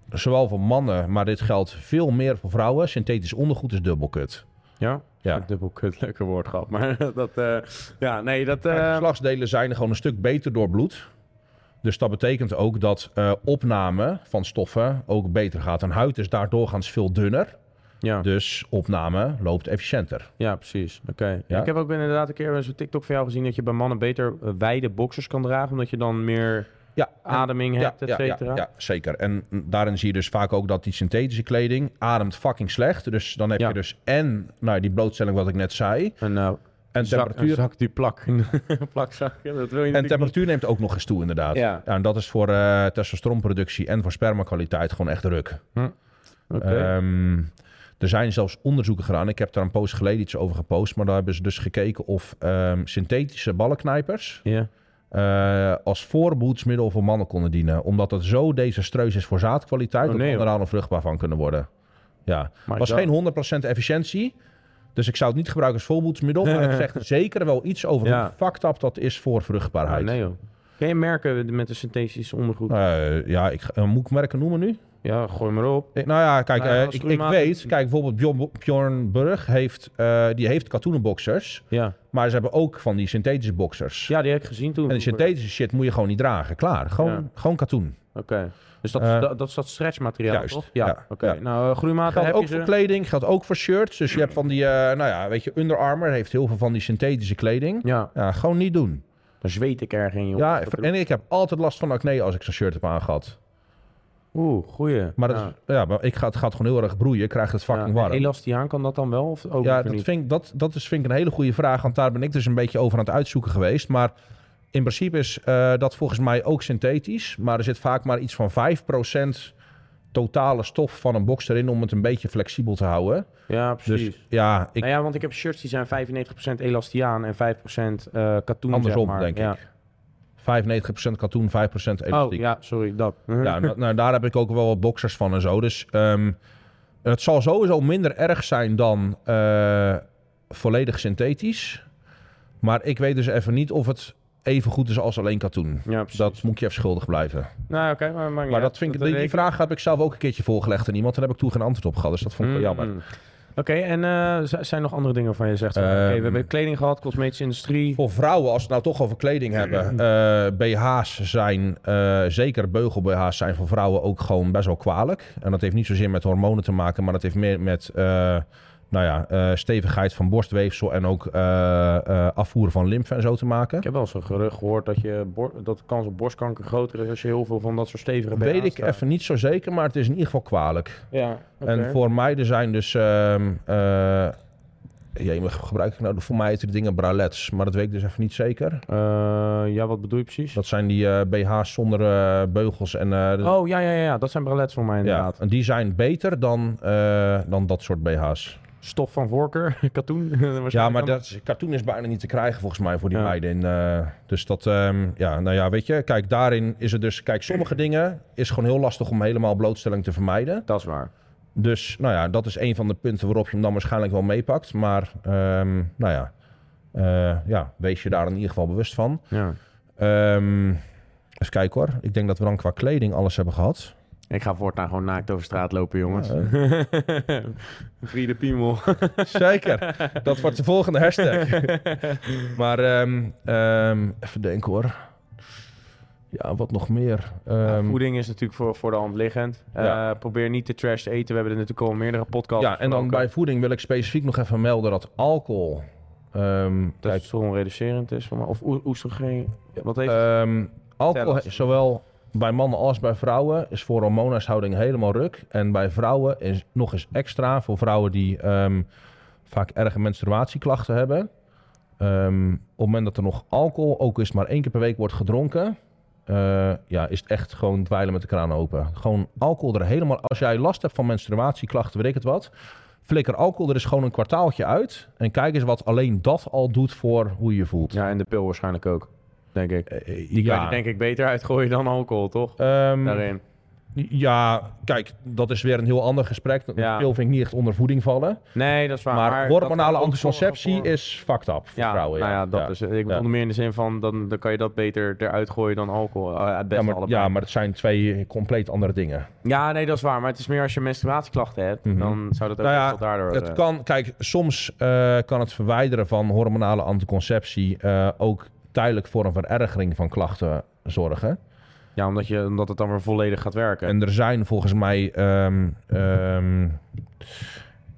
zowel voor mannen, maar dit geldt veel meer voor vrouwen. Synthetisch ondergoed is dubbelkut. Ja? Ja. Dubbel kut, lekker woord gehad. Maar dat, eh, ja, nee, dat... Uh, geslachtsdelen zijn gewoon een stuk beter door bloed. Dus dat betekent ook dat opname van stoffen ook beter gaat. En huid is daar doorgaans veel dunner. Ja. Dus opname loopt efficiënter. Ja, precies. Oké. Ja? Ik heb ook inderdaad een keer zo'n TikTok van jou gezien dat je bij mannen beter eh, wijde boxers kan dragen, omdat je dan meer Ja, en- ademing hebt, et ja, ja, cetera. ja, zeker. En daarin zie je dus vaak ook dat die synthetische kleding ademt fucking slecht. Dus dan heb je dus en nou, die blootstelling wat ik net zei. En nou, En temperatuur, een zak die plak, plakzak, dat wil je en temperatuur neemt ook nog eens toe inderdaad. Ja. en dat is voor eh testosteronproductie en voor spermakwaliteit gewoon echt ruk. niet. Oké. Ehm, er zijn zelfs onderzoeken gedaan. Ik heb daar een post geleden iets over gepost. Maar daar hebben ze dus gekeken of ehm, synthetische ballenknijpers... ja. eh, als voorbehoedsmiddel voor mannen konden dienen. Omdat het zo desastreus is voor zaadkwaliteit... Oh, dat nee, mannen daar onvruchtbaar van kunnen worden. Ja, was dat- geen 100% efficiëntie. Dus ik zou het niet gebruiken als voorbehoedsmiddel. maar het zegt zeker wel iets over Ja. hoe fucked up dat is voor vruchtbaarheid. nee joh. Ken je merken met de synthetische ondergoed? Eh, ja, ik, ga- moet ik merken noemen nu? Ja, gooi maar op. Ik- nou ja, kijk, Nou ja, eh, ik, ik groeimaat- weet, kijk bijvoorbeeld Bjorn, Bjorn Burg heeft, eh, die heeft katoenen boxers, Ja. maar ze hebben ook van die synthetische boxers. ja, die heb ik gezien toen. En die synthetische shit moet je gewoon niet dragen, klaar. Gewoon, Ja. gewoon katoen. Oké. Dus dat, Eh, dat, dat is dat stretchmateriaal, juist, toch? Ja, ja, oké. ja. Nou, uh, groeimaten Geldt heb ook je voor kleding, geldt ook voor shirts. Dus je hebt van die, eh, nou ja, weet je, Under Armour heeft heel veel van die synthetische kleding. Ja, Ja, gewoon niet doen. daar zweet ik erg in, joh. Ja, en ik heb altijd last van acne als ik zo'n shirt heb aangehad. Oeh, goeie. Maar, dat ja. is, ja, maar ik ga, het gaat gewoon heel erg broeien, ik krijg het fucking Ja, warm. Elastiaan kan dat dan wel? Of ook Ja, dat niet? vind, ik, dat, dat is, vind ik een hele goede vraag. Want daar ben ik dus een beetje over aan het uitzoeken geweest. Maar in principe is eh, dat volgens mij ook synthetisch. Maar er zit vaak maar iets van 5% totale stof van een box erin... om het een beetje flexibel te houden. Ja, precies. Dus ja, ik, Nou ja, want ik heb shirts die zijn 95% elastiaan en 5% eh katoen, andersom zeg maar. denk ja. ik. 95% katoen, 5% elastiek. Oh, ja, sorry, dat. Ja, nou, nou, daar heb ik ook wel wat boxers van en zo. Dus ehm, het zal sowieso minder erg zijn dan eh, volledig synthetisch. Maar ik weet dus even niet of het even goed is als alleen katoen. Ja. Dat moet je even schuldig blijven. Nou, oké, maar, Maar uit. dat vind ik, die, vraag heb ik zelf ook een keertje voorgelegd aan iemand. En daar heb ik toen geen antwoord op gehad. Dus dat vond ik wel jammer. Oké, en eh, zijn er nog andere dingen waarvan je zegt? van, Oké, Ehm, we hebben kleding gehad, cosmetische industrie. Voor vrouwen, als we het nou toch over kleding hebben. eh, BH's zijn, eh, zeker beugel-BH's zijn voor vrouwen ook gewoon best wel kwalijk. En dat heeft niet zozeer met hormonen te maken, maar dat heeft meer met eh, nou ja, eh, stevigheid van borstweefsel en ook eh, eh, afvoeren van lymfe en zo te maken. Ik heb wel zo'n gerucht gehoord dat, je dat de kans op borstkanker groter is als je heel veel van dat soort stevige BH's Weet ik even niet zo zeker, maar het is in ieder geval kwalijk. Ja. En voor meiden zijn dus... ehm eh, ja, gebruik ik nou? Voor mij heten de dingen bralets, maar dat weet ik dus even niet zeker. Ja, wat bedoel je precies? Dat zijn die eh, BH's zonder beugels en... Oh, ja, ja, ja, dat zijn bralets voor mij ja, inderdaad. en die zijn beter dan, dan dat soort BH's. Stof van voorkeur, katoen. Ja, maar dat is- katoen is bijna niet te krijgen volgens mij voor die Ja. meiden. In, eh, dus dat, ehm, ja, nou ja, weet je, kijk, daarin is het dus, kijk, sommige dingen is gewoon heel lastig om helemaal blootstelling te vermijden. Dat is waar. Dus, nou ja, dat is een van de punten waarop je hem dan waarschijnlijk wel meepakt. Maar, ehm, nou ja, eh, ja, wees je daar in ieder geval bewust van. Ja. Ehm, even kijken hoor. Ik denk dat we dan qua kleding alles hebben gehad. Ik ga voortaan gewoon naakt over straat lopen, jongens. Friede Piemel. Zeker. Dat wordt de volgende hashtag. maar ehm, ehm, even denken hoor. Ja, wat nog meer? Ja, Ehm, voeding is natuurlijk voor, voor de hand liggend. Eh, Ja. probeer niet te trash te eten. We hebben er natuurlijk al meerdere podcasts ja, en dan bij voeding wil ik specifiek nog even melden dat alcohol... ehm, Dat kijk, het reducerend is. Of oe- oestrogeen. Wat heeft alcohol, zowel bij mannen als bij vrouwen, is voor hormoonhuishouding helemaal ruk. En bij vrouwen is nog eens extra, voor vrouwen die ehm, vaak erge menstruatieklachten hebben. Ehm, op het moment dat er nog alcohol, ook is maar één keer per week, wordt gedronken... eh, ja, is het echt gewoon dweilen met de kraan open. Gewoon alcohol er helemaal... Als jij last hebt van menstruatieklachten, weet ik het wat... Flikker alcohol er is gewoon een kwartaaltje uit. En kijk eens wat alleen dat al doet voor hoe je voelt. Ja, en de pil waarschijnlijk ook. Denk ik. Eh, Die kan je ja. er denk ik beter uitgooien dan alcohol, toch? Ehm, Daarin. Ja, kijk, dat is weer een heel ander gesprek. De Ja. pil vind ik niet echt onder voeding vallen. Nee, dat is waar. maar, hormonale anticonceptie voor- is fucked up voor Ja, vrouwen. nou ja, dat ja. is. Ik Ja. bedoel meer in de zin van, dan, dan kan je dat beter eruit gooien dan alcohol. Eh, Ja maar, allebei. ja, maar het zijn twee compleet andere dingen. Ja, nee, dat is waar. Maar het is meer als je menstruatieklachten hebt, Mhm. dan zou dat ook Nou ja, wel daardoor... Het eh, kan, kijk, soms eh, kan het verwijderen van hormonale anticonceptie eh, ook tijdelijk voor een verergering van klachten zorgen. Ja, omdat, je, omdat het dan weer volledig gaat werken. En er zijn volgens mij. ehm, ehm,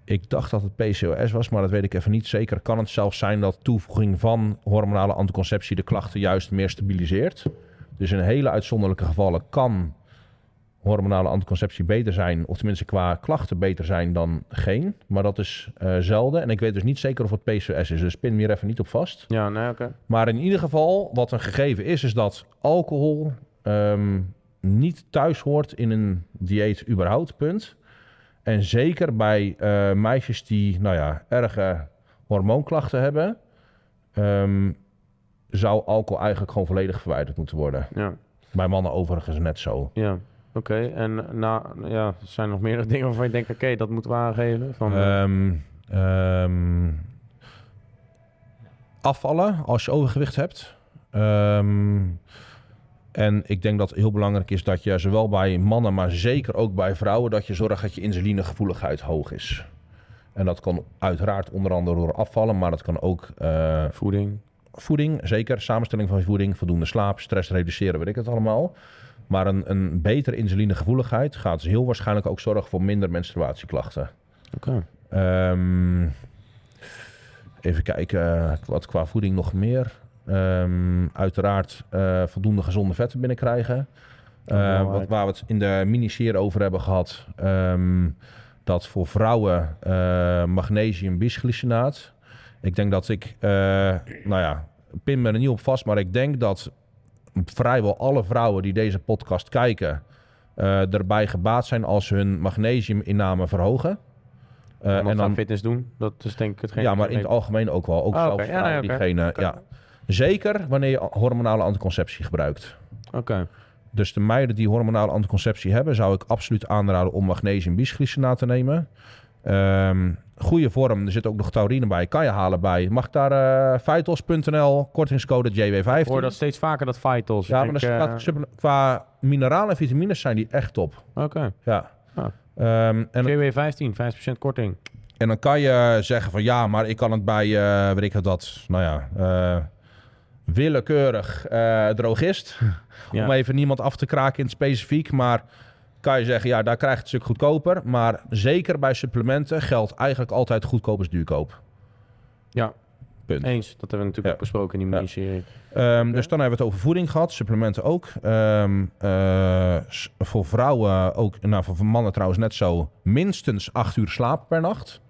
ik dacht dat het PCOS was, maar dat weet ik even niet zeker. Kan het zelfs zijn dat toevoeging van hormonale anticonceptie de klachten juist meer stabiliseert? Dus in hele uitzonderlijke gevallen kan hormonale anticonceptie beter zijn, of tenminste qua klachten beter zijn dan geen. Maar dat is eh, zelden. En ik weet dus niet zeker of het PCOS is, dus pin me hier even niet op vast. Ja, nee, oké. Maar in ieder geval, wat een gegeven is, is dat alcohol ehm, niet thuis hoort in een dieet überhaupt, punt. En zeker bij eh, meisjes die, nou ja, erge hormoonklachten hebben, ehm, zou alcohol eigenlijk gewoon volledig verwijderd moeten worden. Ja, Bij mannen overigens net zo. ja. Oké, en nou, ja, er zijn nog meerdere dingen waarvan je denkt, oké, dat moeten we aangeven. Van, eh, Ehm, ehm, afvallen als je overgewicht hebt. Ehm, en ik denk dat het heel belangrijk is dat je zowel bij mannen, maar zeker ook bij vrouwen, dat je zorgt dat je insulinegevoeligheid hoog is. En dat kan uiteraard onder andere door afvallen, maar dat kan ook eh, voeding. voeding, zeker samenstelling van je voeding, voldoende slaap, stress reduceren, weet ik het allemaal. Maar een, een betere insulinegevoeligheid gaat dus heel waarschijnlijk ook zorgen voor minder menstruatieklachten. Oké. Ehm, even kijken, eh, wat qua voeding nog meer. Ehm, uiteraard eh, voldoende gezonde vetten binnenkrijgen. Eh, wat, waar we het in de mini-serie over hebben gehad. ehm, dat voor vrouwen eh, magnesium bisglycinaat. Ik denk dat ik, nou ja, pin me er niet op vast, maar ik denk dat vrijwel alle vrouwen die deze podcast kijken, eh, erbij gebaat zijn als hun magnesiuminname verhogen. Eh, en en dan, fitness doen, dat is denk ik hetgeen. ja, maar in het algemeen ook wel. Ook Ah, zelfs. Ja, nee, diegene, ja. Zeker wanneer je hormonale anticonceptie gebruikt. Oké. Dus de meiden die hormonale anticonceptie hebben, zou ik absoluut aanraden om magnesium bisglycinaat te nemen. Ehm, goede vorm, er zit ook nog taurine bij. Kan je halen bij. Mag ik daar Vitals.nl, kortingscode JW15. Ik hoor dat steeds vaker, dat Vitals. ja, maar denk, eh, qua mineralen en vitamines zijn die echt top. Oké. Ja. Ah. Ehm, en, JW15, 5% korting. en dan kan je zeggen van ja, maar ik kan het bij, eh weet ik het dat, nou ja, eh, willekeurig drogist. Ja. Om even niemand af te kraken in het specifiek. Maar kan je zeggen, ja, daar krijg je het een stuk goedkoper. Maar zeker bij supplementen geldt eigenlijk altijd goedkoop is duurkoop. Ja. Punt. Eens. Dat hebben we natuurlijk Ja. ook besproken in die Ja. miniserie. Ehm, Dus dan hebben we het over voeding gehad, supplementen ook. Ehm, eh, voor vrouwen ook, nou voor mannen trouwens net zo, minstens acht uur slaap per nacht.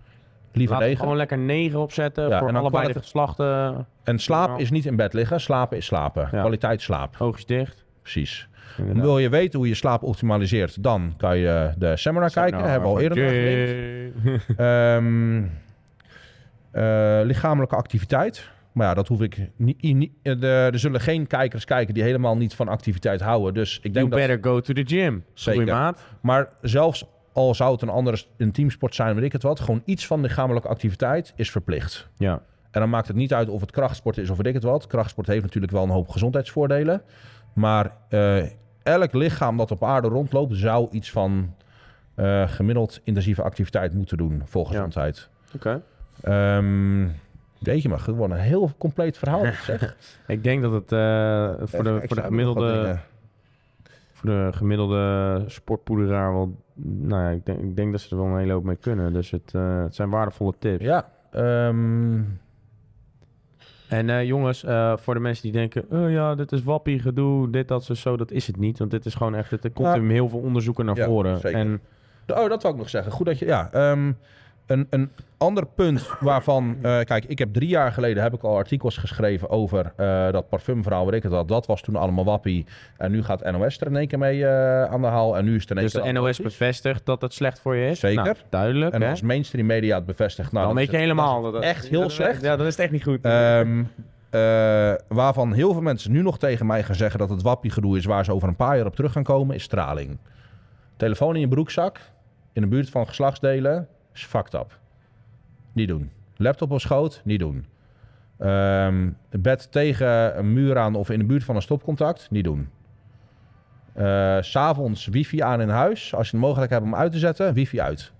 Liever we negen. gewoon lekker 9 opzetten Ja, voor allebei de geslachten. En slaap is niet in bed liggen, slapen is slapen. Ja. Kwaliteit slaap, Oogjes dicht. precies. Inderdaad. Wil je weten hoe je slaap optimaliseert, dan kan je de seminar kijken. Nou, hebben we al eerder naar gelinkt. Ehm, eh, lichamelijke activiteit. Maar ja, dat hoef ik niet. niet- eh, de- er zullen geen kijkers kijken die helemaal niet van activiteit houden. Dus ik You denk dat. better go to the gym. Zeker. maat. Maar zelfs al zou het een andere een teamsport zijn, weet ik het wat. Gewoon iets van lichamelijke activiteit is verplicht. Ja. En dan maakt het niet uit of het krachtsport is of weet ik het wat. Krachtsport heeft natuurlijk wel een hoop gezondheidsvoordelen. Maar eh, elk lichaam dat op aarde rondloopt, zou iets van eh, gemiddeld intensieve activiteit moeten doen voor Ja. gezondheid. Oké. Ehm weet je, maar gewoon een heel compleet verhaal. Zeg. Ik denk dat het eh, voor, de, voor, de gemiddelde, voor de gemiddelde sportpoederaar wel... Nou ja, ik denk, ik denk dat ze er wel een hele hoop mee kunnen. Dus het, eh, het zijn waardevolle tips. Ja, ehm, En eh, jongens, eh, voor de mensen die denken... Oh ja, dit is wappie gedoe, dit, dat, zo, zo. Dat is het niet. Want dit is gewoon echt... Er komt Ja. heel veel onderzoeken naar voren. zeker. En Oh, dat wou ik nog zeggen. Goed dat je. Ja, ehm, een, een ander punt waarvan. eh, kijk, ik heb drie jaar geleden heb ik al artikels geschreven over eh, dat parfumverhaal. Weet ik het al. Dat was toen allemaal wappie. En nu gaat NOS er in één keer mee eh, aan de haal. En nu is het in één dus keer de NOS bevestigt dat het slecht voor je is. Zeker. Nou, duidelijk, En hè? als mainstream media het bevestigt. Nou, dan weet je helemaal dat dat het echt heel dat- slecht. Ja, dan is het echt niet goed. Ehm, eh, waarvan heel veel mensen nu nog tegen mij gaan zeggen dat het wappie-gedoe is waar ze over een paar jaar op terug gaan komen, is straling. Telefoon in je broekzak, in de buurt van geslachtsdelen, is fucked up. Niet doen. Laptop op schoot, niet doen. Ehm, bed tegen een muur aan of in de buurt van een stopcontact, niet doen. Eh, S'avonds wifi aan in huis. Als je de mogelijkheid hebt om uit te zetten, wifi uit.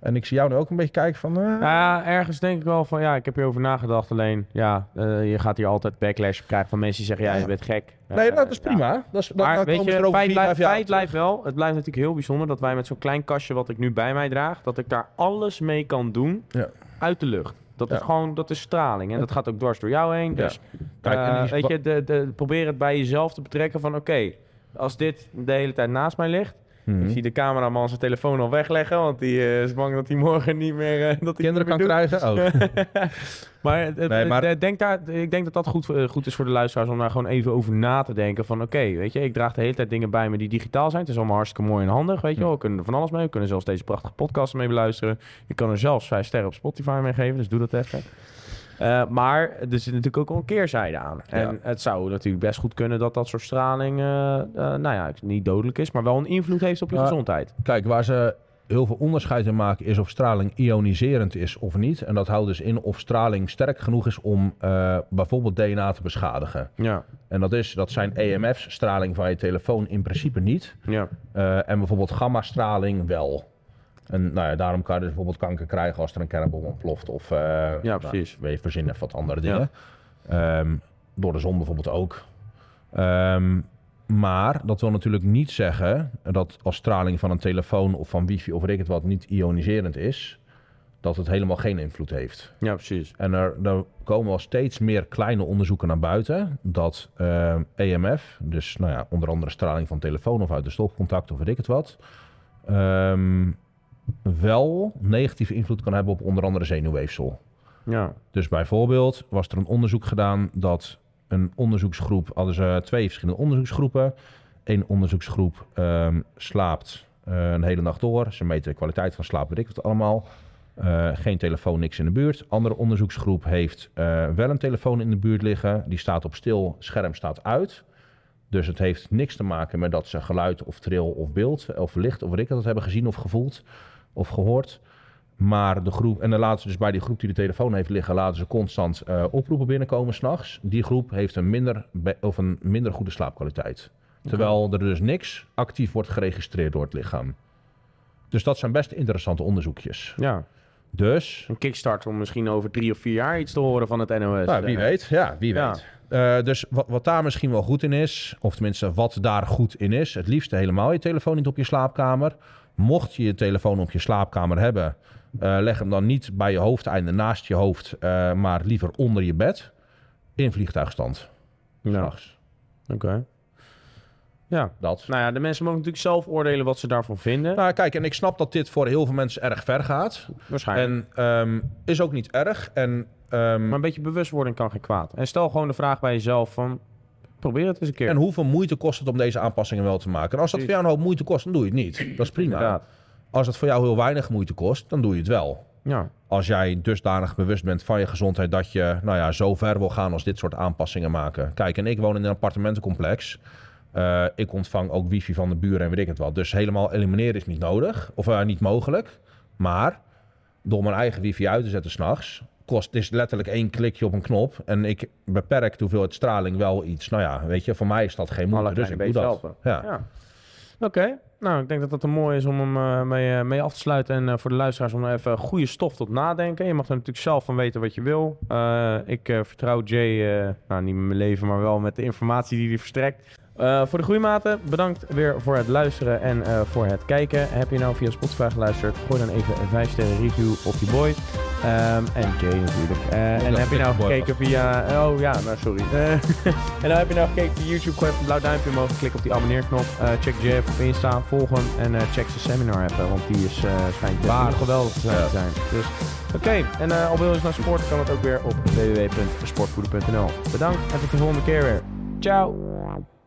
En ik zie jou nu ook een beetje kijken van... eh, Ja, ergens denk ik wel van ja, ik heb hierover nagedacht. Alleen ja, eh, je gaat hier altijd backlash krijgen van mensen die zeggen ja, je bent gek. nee, Eh, dat is ja. prima. Dat is, dat, Maar weet je, over feit, blijft, feit wel. Het blijft natuurlijk heel bijzonder dat wij met zo'n klein kastje wat ik nu bij mij draag, dat ik daar alles mee kan doen Ja. uit de lucht. Dat is gewoon, dat is straling. En dat gaat ook dwars door jou heen. Dus Kijk, eh, weet je, de, de, probeer het bij jezelf te betrekken van oké, als dit de hele tijd naast mij ligt, Mhm. ik zie de cameraman zijn telefoon al wegleggen, want die eh, is bang dat hij morgen niet meer, eh, dat kinderen kan doet. krijgen. Oh. Maar, Nee, het- denk daar, ik denk dat dat goed, eh, goed is voor de luisteraars om daar gewoon even over na te denken. Van oké, weet je, ik draag de hele tijd dingen bij me die digitaal zijn. Het is allemaal hartstikke mooi en handig, weet je wel. We kunnen er van alles mee. We kunnen zelfs deze prachtige podcast mee beluisteren. Je kan er zelfs vijf sterren op Spotify mee geven, dus doe dat even. Eh, maar er zit natuurlijk ook al een keerzijde aan. En Ja. het zou natuurlijk best goed kunnen dat dat soort straling, eh, eh, nou ja, niet dodelijk is, maar wel een invloed heeft op je gezondheid. Kijk, waar ze heel veel onderscheid in maken is of straling ioniserend is of niet. En dat houdt dus in of straling sterk genoeg is om bijvoorbeeld DNA te beschadigen. Ja, En dat, is, dat zijn EMF's, straling van je telefoon, in principe niet. ja, en bijvoorbeeld gamma-straling wel. En nou ja, daarom kan je dus bijvoorbeeld kanker krijgen als er een kernbom ontploft. Of eh, Ja, precies. Nou, verzinnen wat andere dingen. Ehm, door de zon bijvoorbeeld ook. Ehm, maar dat wil natuurlijk niet zeggen dat als straling van een telefoon of van wifi of weet ik het wat niet ioniserend is, dat het helemaal geen invloed heeft. ja, precies. En er, er komen wel steeds meer kleine onderzoeken naar buiten dat eh, EMF, dus nou ja, onder andere straling van telefoon of uit de stopcontact of weet ik het wat, ehm, wel negatieve invloed kan hebben op onder andere zenuwweefsel. Ja, Dus bijvoorbeeld was er een onderzoek gedaan dat een onderzoeksgroep, hadden ze twee verschillende onderzoeksgroepen. Eén onderzoeksgroep ehm, slaapt eh, een hele nacht door. Ze meten de kwaliteit van slaap, weet ik wat allemaal. Eh, geen telefoon, niks in de buurt. Andere onderzoeksgroep heeft eh, wel een telefoon in de buurt liggen. Die staat op stil, scherm staat uit. Dus het heeft niks te maken met dat ze geluid of tril of beeld of licht of weet ik wat hebben gezien of gevoeld. Of gehoord. Maar de groep, en dan laten ze dus bij die groep die de telefoon heeft liggen, laten ze constant eh, oproepen binnenkomen s'nachts. Die groep heeft een minder, of een minder goede slaapkwaliteit. Terwijl er dus niks actief wordt geregistreerd door het lichaam. Dus dat zijn best interessante onderzoekjes. Ja, Dus, een kickstart om misschien over drie of vier jaar iets te horen van het NOS. nou, wie Eh, weet. Ja, wie Ja. weet. Eh, dus wat, wat daar misschien wel goed in is, of tenminste wat daar goed in is, het liefste helemaal je telefoon niet op je slaapkamer. Mocht je je telefoon op je slaapkamer hebben, eh, leg hem dan niet bij je hoofdeinde naast je hoofd, eh, maar liever onder je bed. In vliegtuigstand. Ja, oké. Ja, Dat. nou ja, de mensen mogen natuurlijk zelf oordelen wat ze daarvan vinden. Nou, kijk, en ik snap dat dit voor heel veel mensen erg ver gaat. Waarschijnlijk. En ehm, is ook niet erg. En ehm, Maar een beetje bewustwording kan geen kwaad. En stel gewoon de vraag bij jezelf van... Probeer het eens een keer. En hoeveel moeite kost het om deze aanpassingen wel te maken? En als dat voor jou een hoop moeite kost, dan doe je het niet. Dat is prima. Inderdaad. Als het voor jou heel weinig moeite kost, dan doe je het wel. Ja, Als jij dusdanig bewust bent van je gezondheid dat je nou ja, zo ver wil gaan als dit soort aanpassingen maken. Kijk, en ik woon in een appartementencomplex. Eh, ik ontvang ook wifi van de buren en weet ik het wat. Dus helemaal elimineren is niet nodig. Of eh, niet mogelijk. Maar door mijn eigen wifi uit te zetten s'nachts... kost is letterlijk één klikje op een knop. En ik beperk de hoeveelheid straling wel iets. Nou ja, weet je, voor mij is dat geen moeite. Dus ik doe dat. helpen. Ja. Ja. Oké, nou ik denk dat dat een mooi is om hem eh, mee, eh, mee af te sluiten. En eh, voor de luisteraars om even goede stof tot nadenken. Je mag er natuurlijk zelf van weten wat je wil. Eh, ik eh, vertrouw Jay, eh, nou niet met mijn leven, maar wel met de informatie die hij verstrekt. Eh, voor de groeimaten, bedankt weer voor het luisteren en eh, voor het kijken. Heb je nou via Spotify geluisterd? Gooi dan even een 5 sterren review op die boy. Ehm, en Jay natuurlijk. Eh, en heb je nou de gekeken via... Oh ja, nou sorry. En dan heb je nou gekeken via YouTube. Gooi even een blauw duimpje omhoog. Klik op die abonneerknop. Check even op Insta. Volg hem. En check zijn seminar even. Want die is, schijnt waar geweldig te zijn. Ja. te zijn. Dus oké. En al wil je eens naar sport, kan het ook weer op www.sportvoeden.nl. Bedankt en tot de volgende keer weer. Ciao.